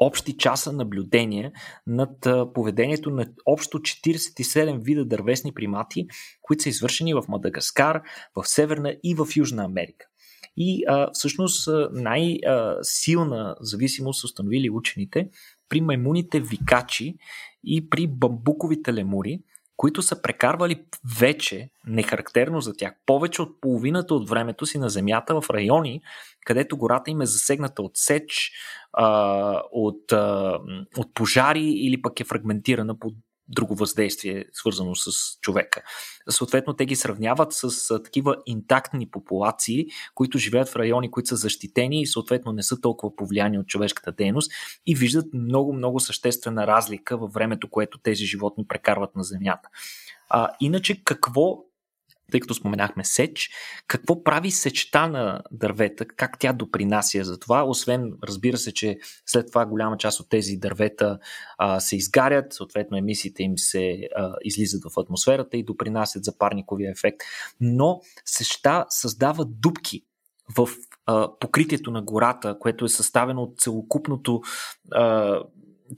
B: общи часа наблюдение над поведението на общо 47 вида дървесни примати, които са извършени в Мадагаскар, в Северна и в Южна Америка. И а, всъщност най-силна зависимост установили учените при маймуните викачи и при бамбуковите лемури, които са прекарвали вече, нехарактерно за тях, повече от половината от времето си на Земята в райони, където гората им е засегната от сеч, от, от пожари или пък е фрагментирана по друго въздействие, свързано с човека. Съответно, те ги сравняват с такива интактни популации, които живеят в райони, които са защитени и съответно не са толкова повлияни от човешката дейност и виждат много-много съществена разлика във времето, което тези животни прекарват на Земята. А, иначе, какво тъй като споменахме сеч, какво прави сечта на дървета, как тя допринася за това, освен, разбира се, че след това голяма част от тези дървета а, се изгарят, съответно емисиите им се а, излизат в атмосферата и допринасят за парниковия ефект, но сечта създава дубки в а, покритието на гората, което е съставено от целокупното а,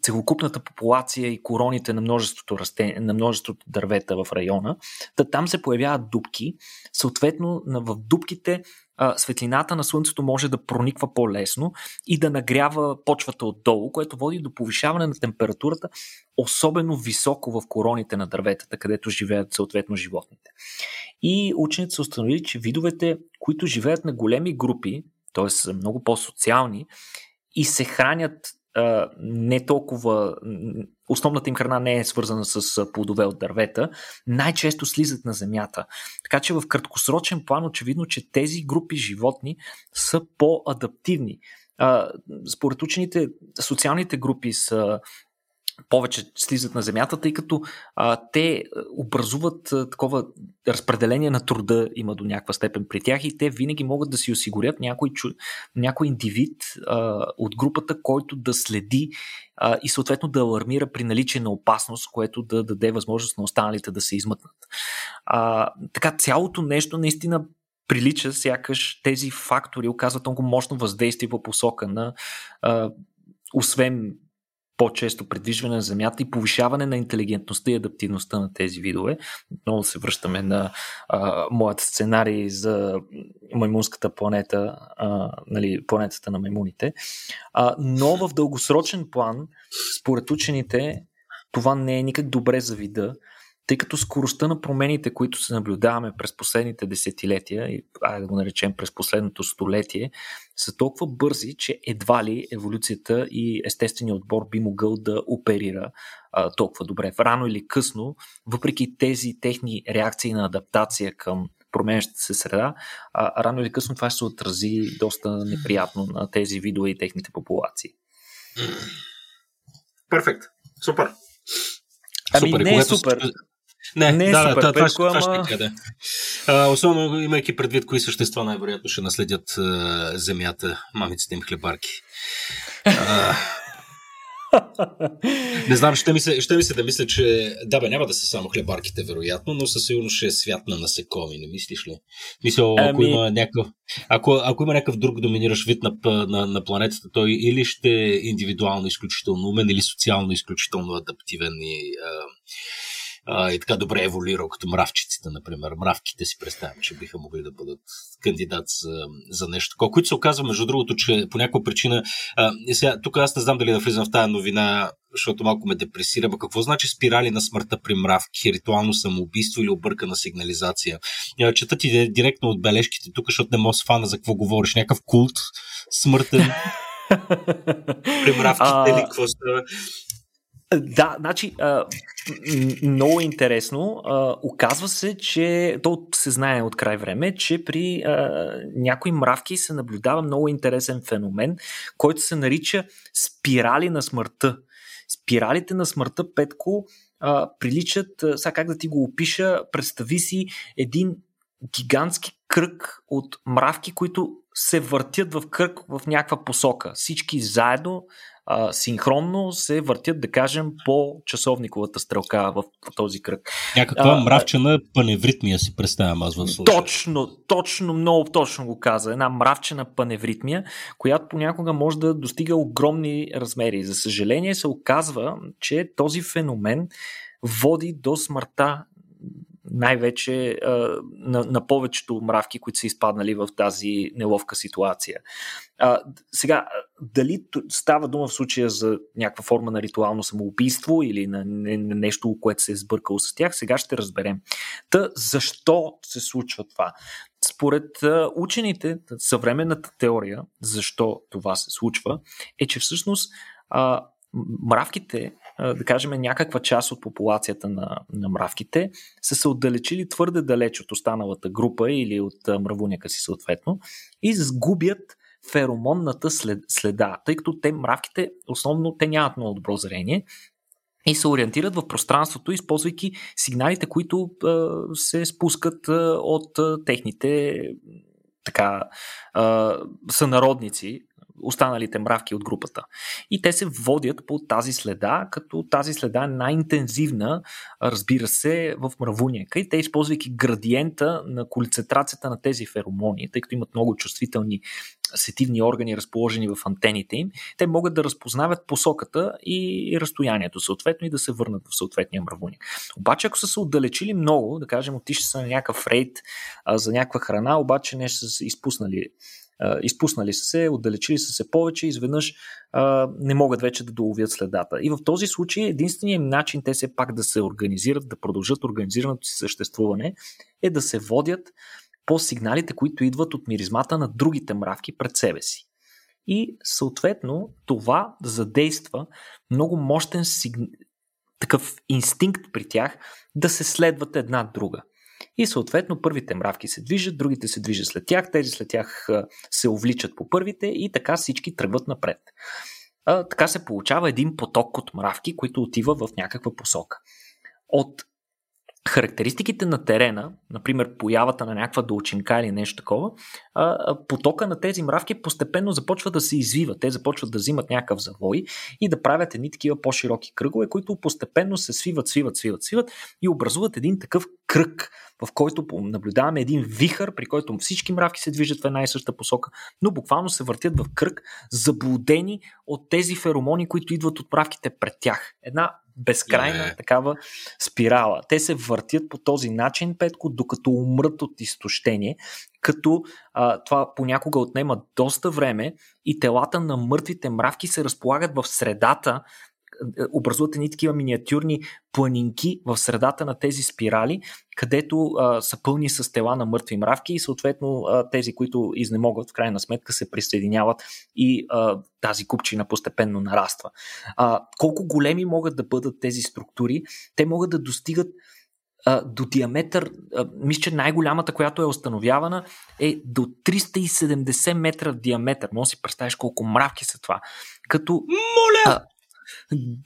B: целокупната популация и короните на множеството, расте, на множеството дървета в района, да там се появяват дубки. Съответно, в дубките светлината на Слънцето може да прониква по-лесно и да нагрява почвата отдолу, което води до повишаване на температурата, особено високо в короните на дърветата, където живеят съответно животните. И учените са установили, че видовете, които живеят на големи групи, т.е. са много по-социални и се хранят не толкова. Основната им храна не е свързана с плодове от дървета, най-често слизат на земята. Така че в краткосрочен план очевидно, че тези групи животни са по-адаптивни. Според учените, социалните групи са повече слизат на земята, тъй като а, те образуват а, такова разпределение на труда, има до някаква степен при тях и те винаги могат да си осигурят някой, чу, някой индивид а, от групата, който да следи а, и съответно да алармира при наличие на опасност, което да даде възможност на останалите да се измъкнат. А, така цялото нещо наистина прилича, сякаш тези фактори оказват много мощно въздействие по посока на а, освен по-често предвижване на Земята и повишаване на интелигентността и адаптивността на тези видове. Много се връщаме на а, моят сценарий за маймунската планета, а, нали, планетата на маймуните. А, но в дългосрочен план, според учените, това не е никак добре за вида, тъй като скоростта на промените, които се наблюдаваме през последните десетилетия, и айде да го наречем през последното столетие, са толкова бързи, че едва ли еволюцията и естественият отбор би могъл да оперира а, толкова добре. Рано или късно, въпреки тези техни реакции на адаптация към променящата се среда, а, рано или късно това ще се отрази доста неприятно на тези видове и техните популации.
C: Перфект. Супер.
B: Ами супер. не е супер.
A: Не,
B: не
A: е да,
B: супер
A: да, това,
B: това,
A: това ще къде. А, особено имайки предвид кои същества най-вероятно ще наследят а, земята, мамиците им хлебарки. А, *laughs* не знам, ще ми, се, ще ми се да мисля, че да бе, няма да са само хлебарките, вероятно, но със сигурност ще е свят на насекоми, не мислиш ли? Мисля, ако ами... има някакъв ако, ако има някакъв друг доминиращ вид на, на, на планетата, той или ще е индивидуално изключително умен, или социално изключително адаптивен и а, а, и така добре еволюирал, като мравчиците, например. Мравките си представям, че биха могли да бъдат кандидат за, за нещо такова, които се оказва, между другото, че по някаква причина. А, и сега, тук аз не знам дали да влизам в тази новина, защото малко ме депресира. Ба какво значи спирали на смъртта при мравки, ритуално самоубийство или объркана сигнализация? Чета ти директно от бележките тук, защото не мога фана за какво говориш. Някакъв култ смъртен. *laughs* при мравките ли какво става?
B: Да, значи, а, много интересно. А, оказва се, че то се знае от край време, че при а, някои мравки се наблюдава много интересен феномен, който се нарича спирали на смъртта. Спиралите на смъртта, Петко, а, приличат, сега как да ти го опиша, представи си един гигантски кръг от мравки, които се въртят в кръг в някаква посока. Всички заедно а, синхронно се въртят, да кажем, по часовниковата стрелка в, в този кръг.
A: Някаква а, мравчена паневритмия си представям аз в
B: случая. Точно, точно, много точно го каза. Една мравчена паневритмия, която понякога може да достига огромни размери. За съжаление се оказва, че този феномен води до смъртта най-вече а, на, на повечето мравки, които са изпаднали в тази неловка ситуация. А, сега, дали става дума в случая за някаква форма на ритуално самоубийство или на, на, на нещо, което се е сбъркало с тях, сега ще разберем. Та, защо се случва това? Според учените, съвременната теория, защо това се случва, е, че всъщност а, мравките да кажем, някаква част от популацията на, на мравките са се отдалечили твърде далеч от останалата група или от мравуняка си съответно и сгубят феромонната след, следа, тъй като те мравките, основно те нямат много добро зрение и се ориентират в пространството, използвайки сигналите, които а, се спускат а, от а, техните така, а, сънародници, останалите мравки от групата. И те се водят по тази следа, като тази следа е най-интензивна, разбира се, в мравуняка. И те, използвайки градиента на концентрацията на тези феромони, тъй като имат много чувствителни сетивни органи, разположени в антените им, те могат да разпознават посоката и разстоянието, съответно, и да се върнат в съответния мравуник. Обаче, ако са се отдалечили много, да кажем, отишли са на някакъв рейд а, за някаква храна, обаче не са изпуснали изпуснали са се, отдалечили са се повече, изведнъж а, не могат вече да доловят следата. И в този случай единственият начин те все пак да се организират, да продължат организираното си съществуване, е да се водят по сигналите, които идват от миризмата на другите мравки пред себе си. И съответно това задейства много мощен сиг... такъв инстинкт при тях да се следват една друга. И съответно първите мравки се движат, другите се движат след тях, тези след тях се увличат по първите и така всички тръгват напред. А, така се получава един поток от мравки, които отива в някаква посока. От характеристиките на терена, например появата на някаква долчинка или нещо такова, потока на тези мравки постепенно започва да се извива. Те започват да взимат някакъв завой и да правят едни такива по-широки кръгове, които постепенно се свиват, свиват, свиват, свиват и образуват един такъв кръг, в който наблюдаваме един вихър, при който всички мравки се движат в една и съща посока, но буквално се въртят в кръг, заблудени от тези феромони, които идват от мравките пред тях. Една безкрайна yeah. такава спирала. Те се въртят по този начин, Петко, докато умрат от изтощение, като а, това понякога отнема доста време и телата на мъртвите мравки се разполагат в средата образуват едни такива миниатюрни планинки в средата на тези спирали, където а, са пълни с тела на мъртви мравки и съответно а, тези, които изнемогват, в крайна сметка се присъединяват и а, тази купчина постепенно нараства. А, колко големи могат да бъдат тези структури? Те могат да достигат до диаметър, мисля, че най-голямата, която е установявана, е до 370 метра диаметър. Може да си представиш колко мравки са това. Като,
A: Моля! А,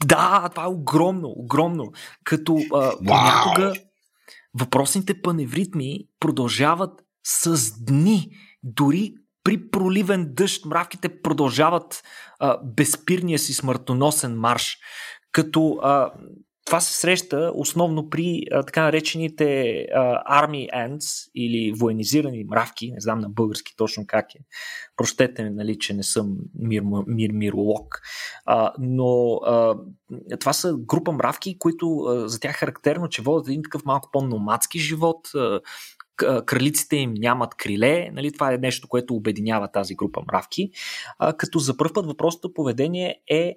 B: да, това е огромно, огромно. Като а, понякога въпросните паневритми продължават с дни, дори при проливен дъжд мравките продължават а, безпирния си смъртоносен марш. Като а, това се среща основно при а, така наречените а, army ants или военизирани мравки, не знам на български точно как е. Прощете ми, нали, че не съм мир, мир, миролог. А, но а, това са група мравки, които а, за тях е характерно, че водят един такъв малко по-номадски живот. А, кралиците им нямат криле, нали, това е нещо, което обединява тази група мравки, а, като за първ път въпросното поведение е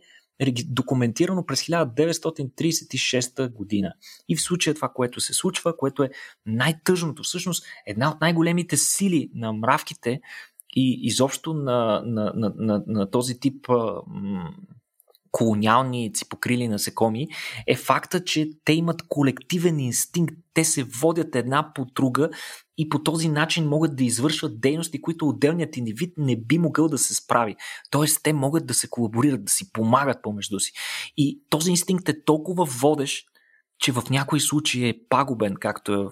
B: документирано през 1936 година. И в случая това, което се случва, което е най-тъжното, всъщност една от най-големите сили на мравките и изобщо на, на, на, на, на този тип колониални ципокрили насекоми, е факта, че те имат колективен инстинкт. Те се водят една по друга и по този начин могат да извършват дейности, които отделният индивид не би могъл да се справи. Тоест, те могат да се колаборират, да си помагат помежду си. И този инстинкт е толкова водещ, че в някои случаи е пагубен, както е в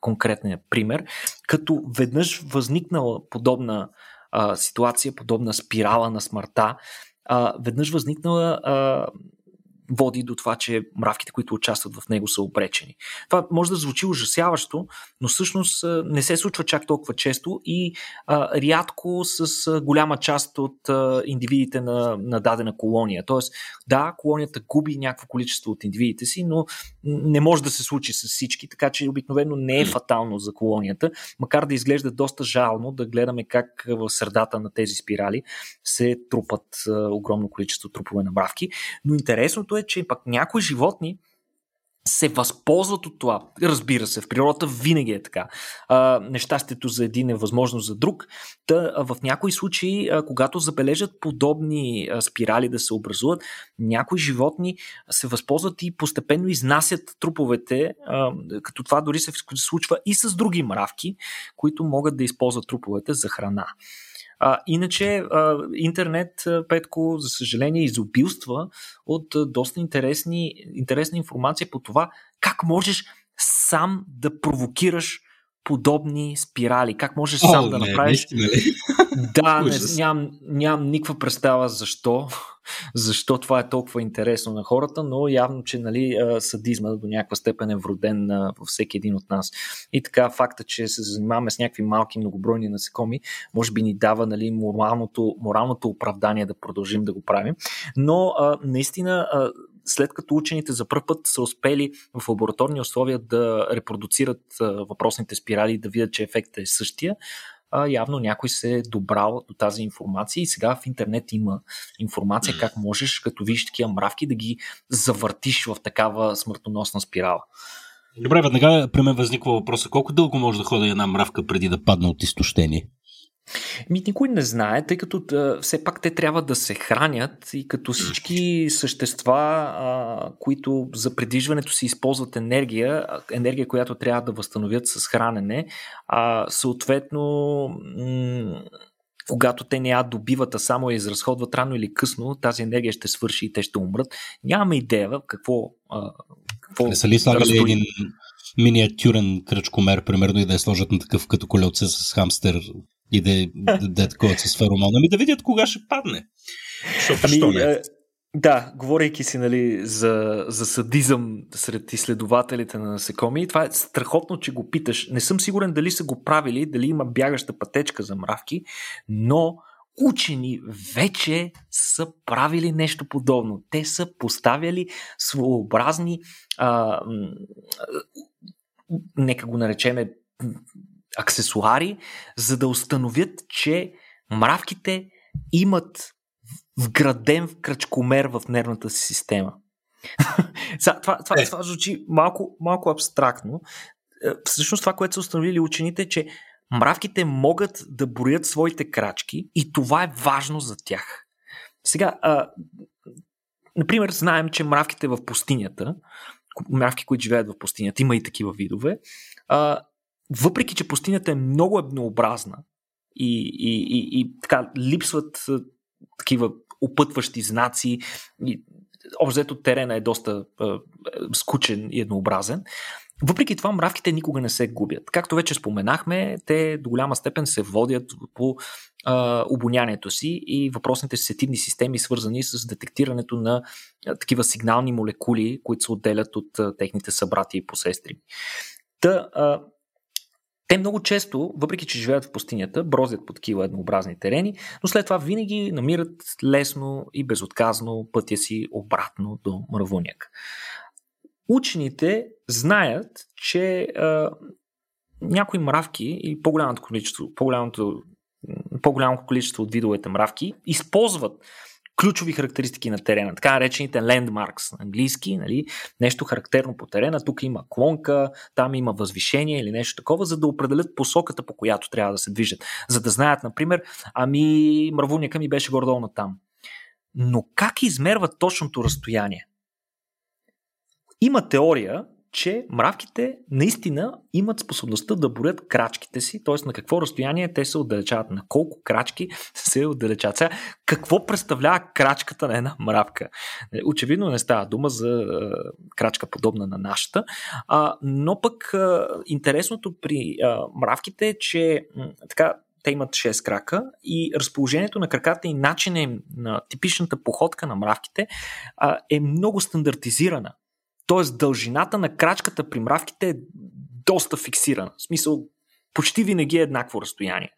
B: конкретния пример, като веднъж възникнала подобна а, ситуация, подобна спирала на смъртта, а, веднъж възникнала а, води до това, че мравките, които участват в него, са обречени. Това може да звучи ужасяващо, но всъщност не се случва чак толкова често и а, рядко с голяма част от а, индивидите на, на дадена колония. Тоест, да, колонията губи някакво количество от индивидите си, но не може да се случи с всички, така че обикновено не е фатално за колонията, макар да изглежда доста жално да гледаме как в средата на тези спирали се трупат а, огромно количество трупове на мравки. Но интересното е, че пък някои животни се възползват от това. Разбира се, в природата винаги е така. А, нещастието за един е възможно за друг. Та, в някои случаи, а, когато забележат подобни а, спирали да се образуват, някои животни се възползват и постепенно изнасят труповете, а, като това дори се случва и с други мравки, които могат да използват труповете за храна. А, иначе а, интернет, Петко, за съжаление, изобилства от а, доста интересни, интересна информация по това как можеш сам да провокираш подобни спирали. Как можеш О, сам да не, направиш. Не, не. Да, не, нямам, нямам никаква представа защо. Защо това е толкова интересно на хората, но явно, че нали, садизма до някаква степен е вроден във всеки един от нас. И така, факта, че се занимаваме с някакви малки многобройни насекоми, може би ни дава нали, моралното, моралното оправдание да продължим да го правим. Но а, наистина а, след като учените за първ път са успели в лабораторни условия да репродуцират въпросните спирали и да видят, че ефектът е същия, явно някой се е добрал до тази информация и сега в интернет има информация как можеш, като видиш такива мравки, да ги завъртиш в такава смъртоносна спирала.
A: Добре, веднага при мен възниква въпроса колко дълго може да ходи една мравка преди да падне от изтощение?
B: Ми никой не знае, тъй като да, все пак те трябва да се хранят и като всички същества, а, които за придвижването си използват енергия, енергия, която трябва да възстановят с хранене, а съответно м- когато те не я добиват, а само я изразходват рано или късно, тази енергия ще свърши и те ще умрат. Нямаме идея какво. А,
A: какво не са ли слагали да един миниатюрен кръчкомер, примерно, и да я сложат на такъв като колелце с хамстер и да, да, да е такова с феромон. Ами да видят кога ще падне.
B: Защото, ами, не? Е, да, говорейки си нали, за, за садизъм сред изследователите на насекоми, това е страхотно, че го питаш. Не съм сигурен дали са го правили, дали има бягаща пътечка за мравки, но учени вече са правили нещо подобно. Те са поставяли своеобразни, а, нека го наречеме аксесуари, за да установят, че мравките имат вграден в кръчкомер в нервната си система. *laughs* това, това, това, е. това звучи малко, малко абстрактно. Е, всъщност това, което са установили учените, е, че мравките могат да броят своите крачки и това е важно за тях. Сега, а, например, знаем, че мравките в пустинята, мравки, които живеят в пустинята, има и такива видове, а, въпреки че пустинята е много еднообразна и, и, и, и така липсват такива опътващи знаци, и, общо терена е доста е, скучен и еднообразен. Въпреки това, мравките никога не се губят. Както вече споменахме, те до голяма степен се водят по е, обонянието си и въпросните сетивни системи, свързани с детектирането на е, такива сигнални молекули, които се отделят от е, техните събрати и посестри. Та, е, те много често, въпреки че живеят в пустинята, брозят по такива еднообразни терени, но след това винаги намират лесно и безотказно пътя си обратно до мравуняк. Учените знаят, че а, някои мравки и по-голямото количество, по-голямото, по-голямо количество от видовете мравки използват ключови характеристики на терена, така наречените landmarks на английски, нали, нещо характерно по терена. Тук има клонка, там има възвишение или нещо такова, за да определят посоката, по която трябва да се движат. За да знаят, например, ами мравуника ми беше гордол на там. Но как измерват точното разстояние? Има теория, че мравките наистина имат способността да борят крачките си, т.е. на какво разстояние те се отдалечават, на колко крачки се отдалечават. Сега, какво представлява крачката на една мравка? Е, очевидно не става дума за а, крачка подобна на нашата, но пък а, интересното при а, мравките е, че така, те имат 6 крака и разположението на краката и начинът на типичната походка на мравките а, е много стандартизирана. Тоест дължината на крачката при мравките е доста фиксирана. В смисъл, почти винаги е еднакво разстояние.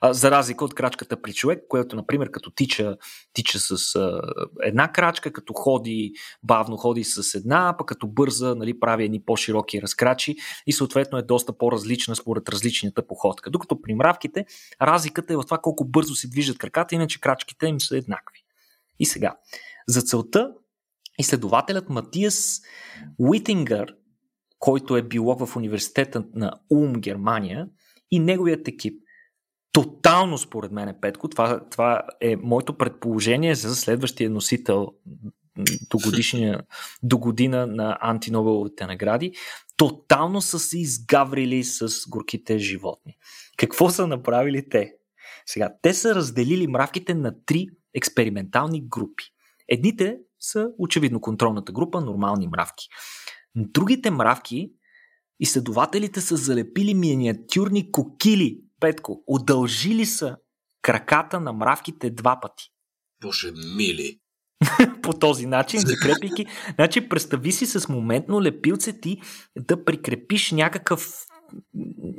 B: А, за разлика от крачката при човек, което, например, като тича, тича с а, една крачка, като ходи, бавно ходи с една, пък като бърза, нали, прави едни по-широки разкрачи и съответно е доста по-различна според различната походка. Докато при мравките разликата е в това колко бързо се движат краката, иначе крачките им са еднакви. И сега, за целта изследователят Матиас Уитингър, който е биолог в университета на Ум, Германия, и неговият екип. Тотално, според мен, е Петко, това, това е моето предположение за следващия носител до, годишния, до година на антинобеловите награди, тотално са се изгаврили с горките животни. Какво са направили те? Сега, те са разделили мравките на три експериментални групи. Едните са очевидно контролната група, нормални мравки. Другите мравки изследователите са залепили миниатюрни кокили, Петко. Удължили са краката на мравките два пъти.
A: Боже, мили. *laughs*
B: по този начин, закрепяйки. Значи, представи си с моментно лепилце ти да прикрепиш някакъв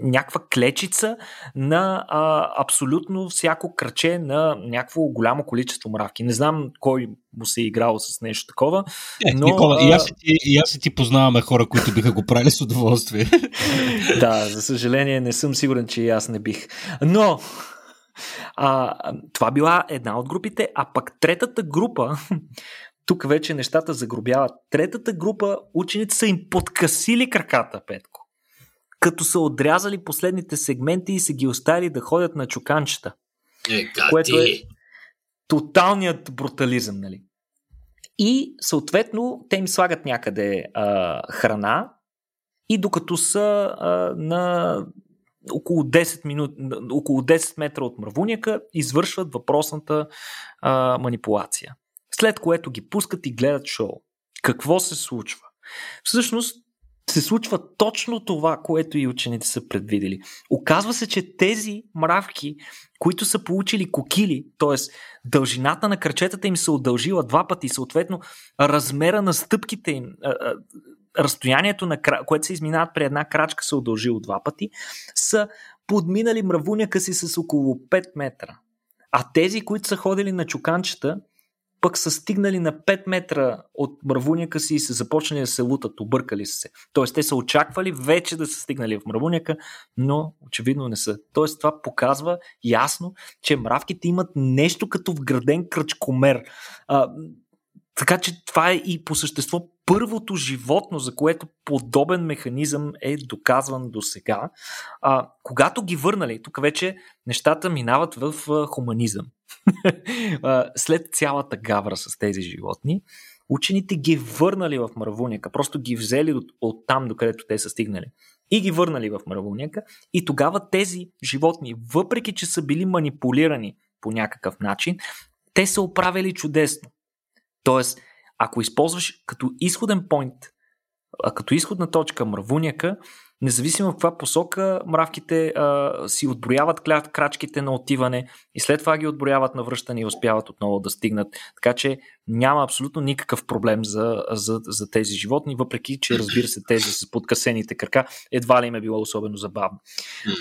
B: някаква клечица на а, абсолютно всяко краче на някакво голямо количество мравки. Не знам кой му се е играл с нещо такова.
A: Е, но, Никола, а... и, аз и, ти, и аз и ти познаваме хора, които биха го правили с удоволствие. *laughs*
B: да, за съжаление не съм сигурен, че и аз не бих. Но а, това била една от групите, а пък третата група *laughs* тук вече нещата загробяват. Третата група ученици са им подкасили краката, Петко като са отрязали последните сегменти и са ги оставили да ходят на чуканчета.
A: Е, което е
B: тоталният брутализъм, нали? И съответно те им слагат някъде а, храна и докато са а, на около 10, минут, около 10 метра от мравуняка, извършват въпросната а, манипулация. След което ги пускат и гледат шоу. Какво се случва? Всъщност, се случва точно това, което и учените са предвидели. Оказва се, че тези мравки, които са получили кокили, т.е. дължината на кръчетата им се удължила два пъти, съответно размера на стъпките им, разстоянието, на, което се изминават при една крачка, се удължило два пъти, са подминали мравуняка си с около 5 метра. А тези, които са ходили на чуканчета, пък са стигнали на 5 метра от мравуняка си и са започнали да се лутат, объркали са се. Тоест, те са очаквали вече да са стигнали в мравуняка, но очевидно не са. Тоест, това показва ясно, че мравките имат нещо като вграден кръчкомер. А, така че това е и по същество първото животно, за което подобен механизъм е доказван до сега. А, когато ги върнали, тук вече нещата минават в хуманизъм. *laughs* След цялата гавра с тези животни, учените ги върнали в мравуняка, просто ги взели от, от там, докъдето те са стигнали. И ги върнали в мравуняка. И тогава тези животни, въпреки че са били манипулирани по някакъв начин, те са оправили чудесно. Тоест, ако използваш като изходен поинт, като изходна точка мравуняка, независимо в каква посока, мравките а, си отброяват крачките на отиване и след това ги отброяват на връщане и успяват отново да стигнат. Така че няма абсолютно никакъв проблем за, за, за тези животни, въпреки че разбира се тези с подкасените крака едва ли им е било особено забавно.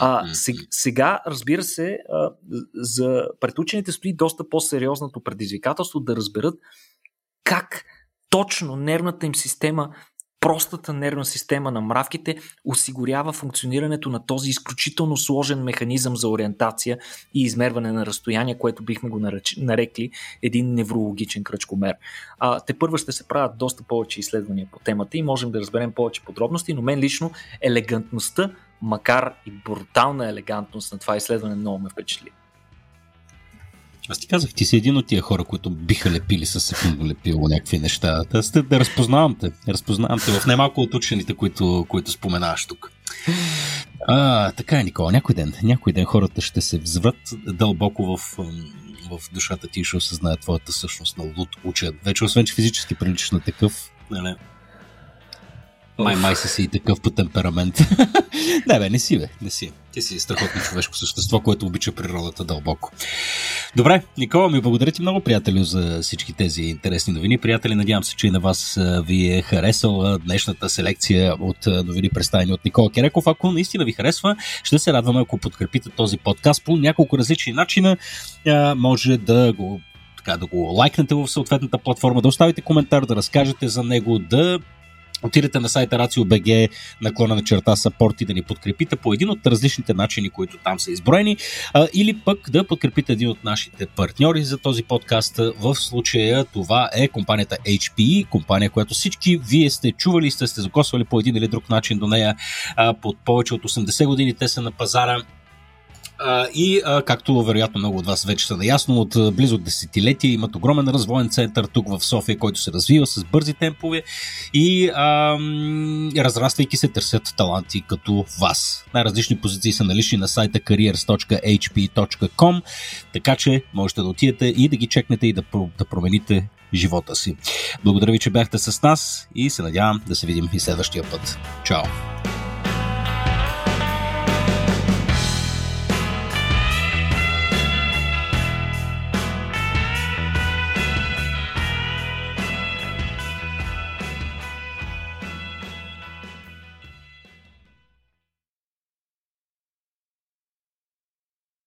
B: А, сега, разбира се, а, за пред учените стои доста по-сериозното предизвикателство да разберат как точно нервната им система, простата нервна система на мравките осигурява функционирането на този изключително сложен механизъм за ориентация и измерване на разстояние, което бихме го нарекли един неврологичен кръчкомер. А, те първо ще се правят доста повече изследвания по темата и можем да разберем повече подробности, но мен лично елегантността, макар и брутална елегантност на това изследване много ме впечатли.
A: Аз ти казах, ти си един от тия хора, които биха лепили с секундно лепило някакви неща. Да, да разпознавам те. Разпознавам те в немалко от учените, които, които споменаваш тук. А, така е, Никола. Някой ден, някой ден хората ще се взврат дълбоко в, в душата ти ще осъзнаят твоята същност на луд учат. Вече освен, че физически приличаш на такъв, нали, Май, май си и такъв по темперамент. *laughs* не, бе, не си, бе, не си. Ти си страхотно човешко същество, което обича природата дълбоко. Добре, Никола, ми благодаря ти много, приятели, за всички тези интересни новини. Приятели, надявам се, че и на вас ви е харесала днешната селекция от новини, представени от Никола Кереков. Ако наистина ви харесва, ще се радваме, ако подкрепите този подкаст по няколко различни начина. Може да го така, да го лайкнете в съответната платформа, да оставите коментар, да разкажете за него, да отидете на сайта RACIO.BG наклона на черта support и да ни подкрепите по един от различните начини, които там са изброени, а, или пък да подкрепите един от нашите партньори за този подкаст. В случая това е компанията HPE, компания, която всички вие сте чували, сте сте закосвали по един или друг начин до нея а, под повече от 80 години. Те са на пазара а, и, а, както вероятно много от вас вече са наясно, от близо десетилетия имат огромен развоен център тук в София, който се развива с бързи темпове и а, разраствайки се търсят таланти като вас. Най-различни позиции са налични на сайта careers.hp.com, така че можете да отидете и да ги чекнете и да, да промените живота си. Благодаря ви, че бяхте с нас и се надявам да се видим и следващия път. Чао!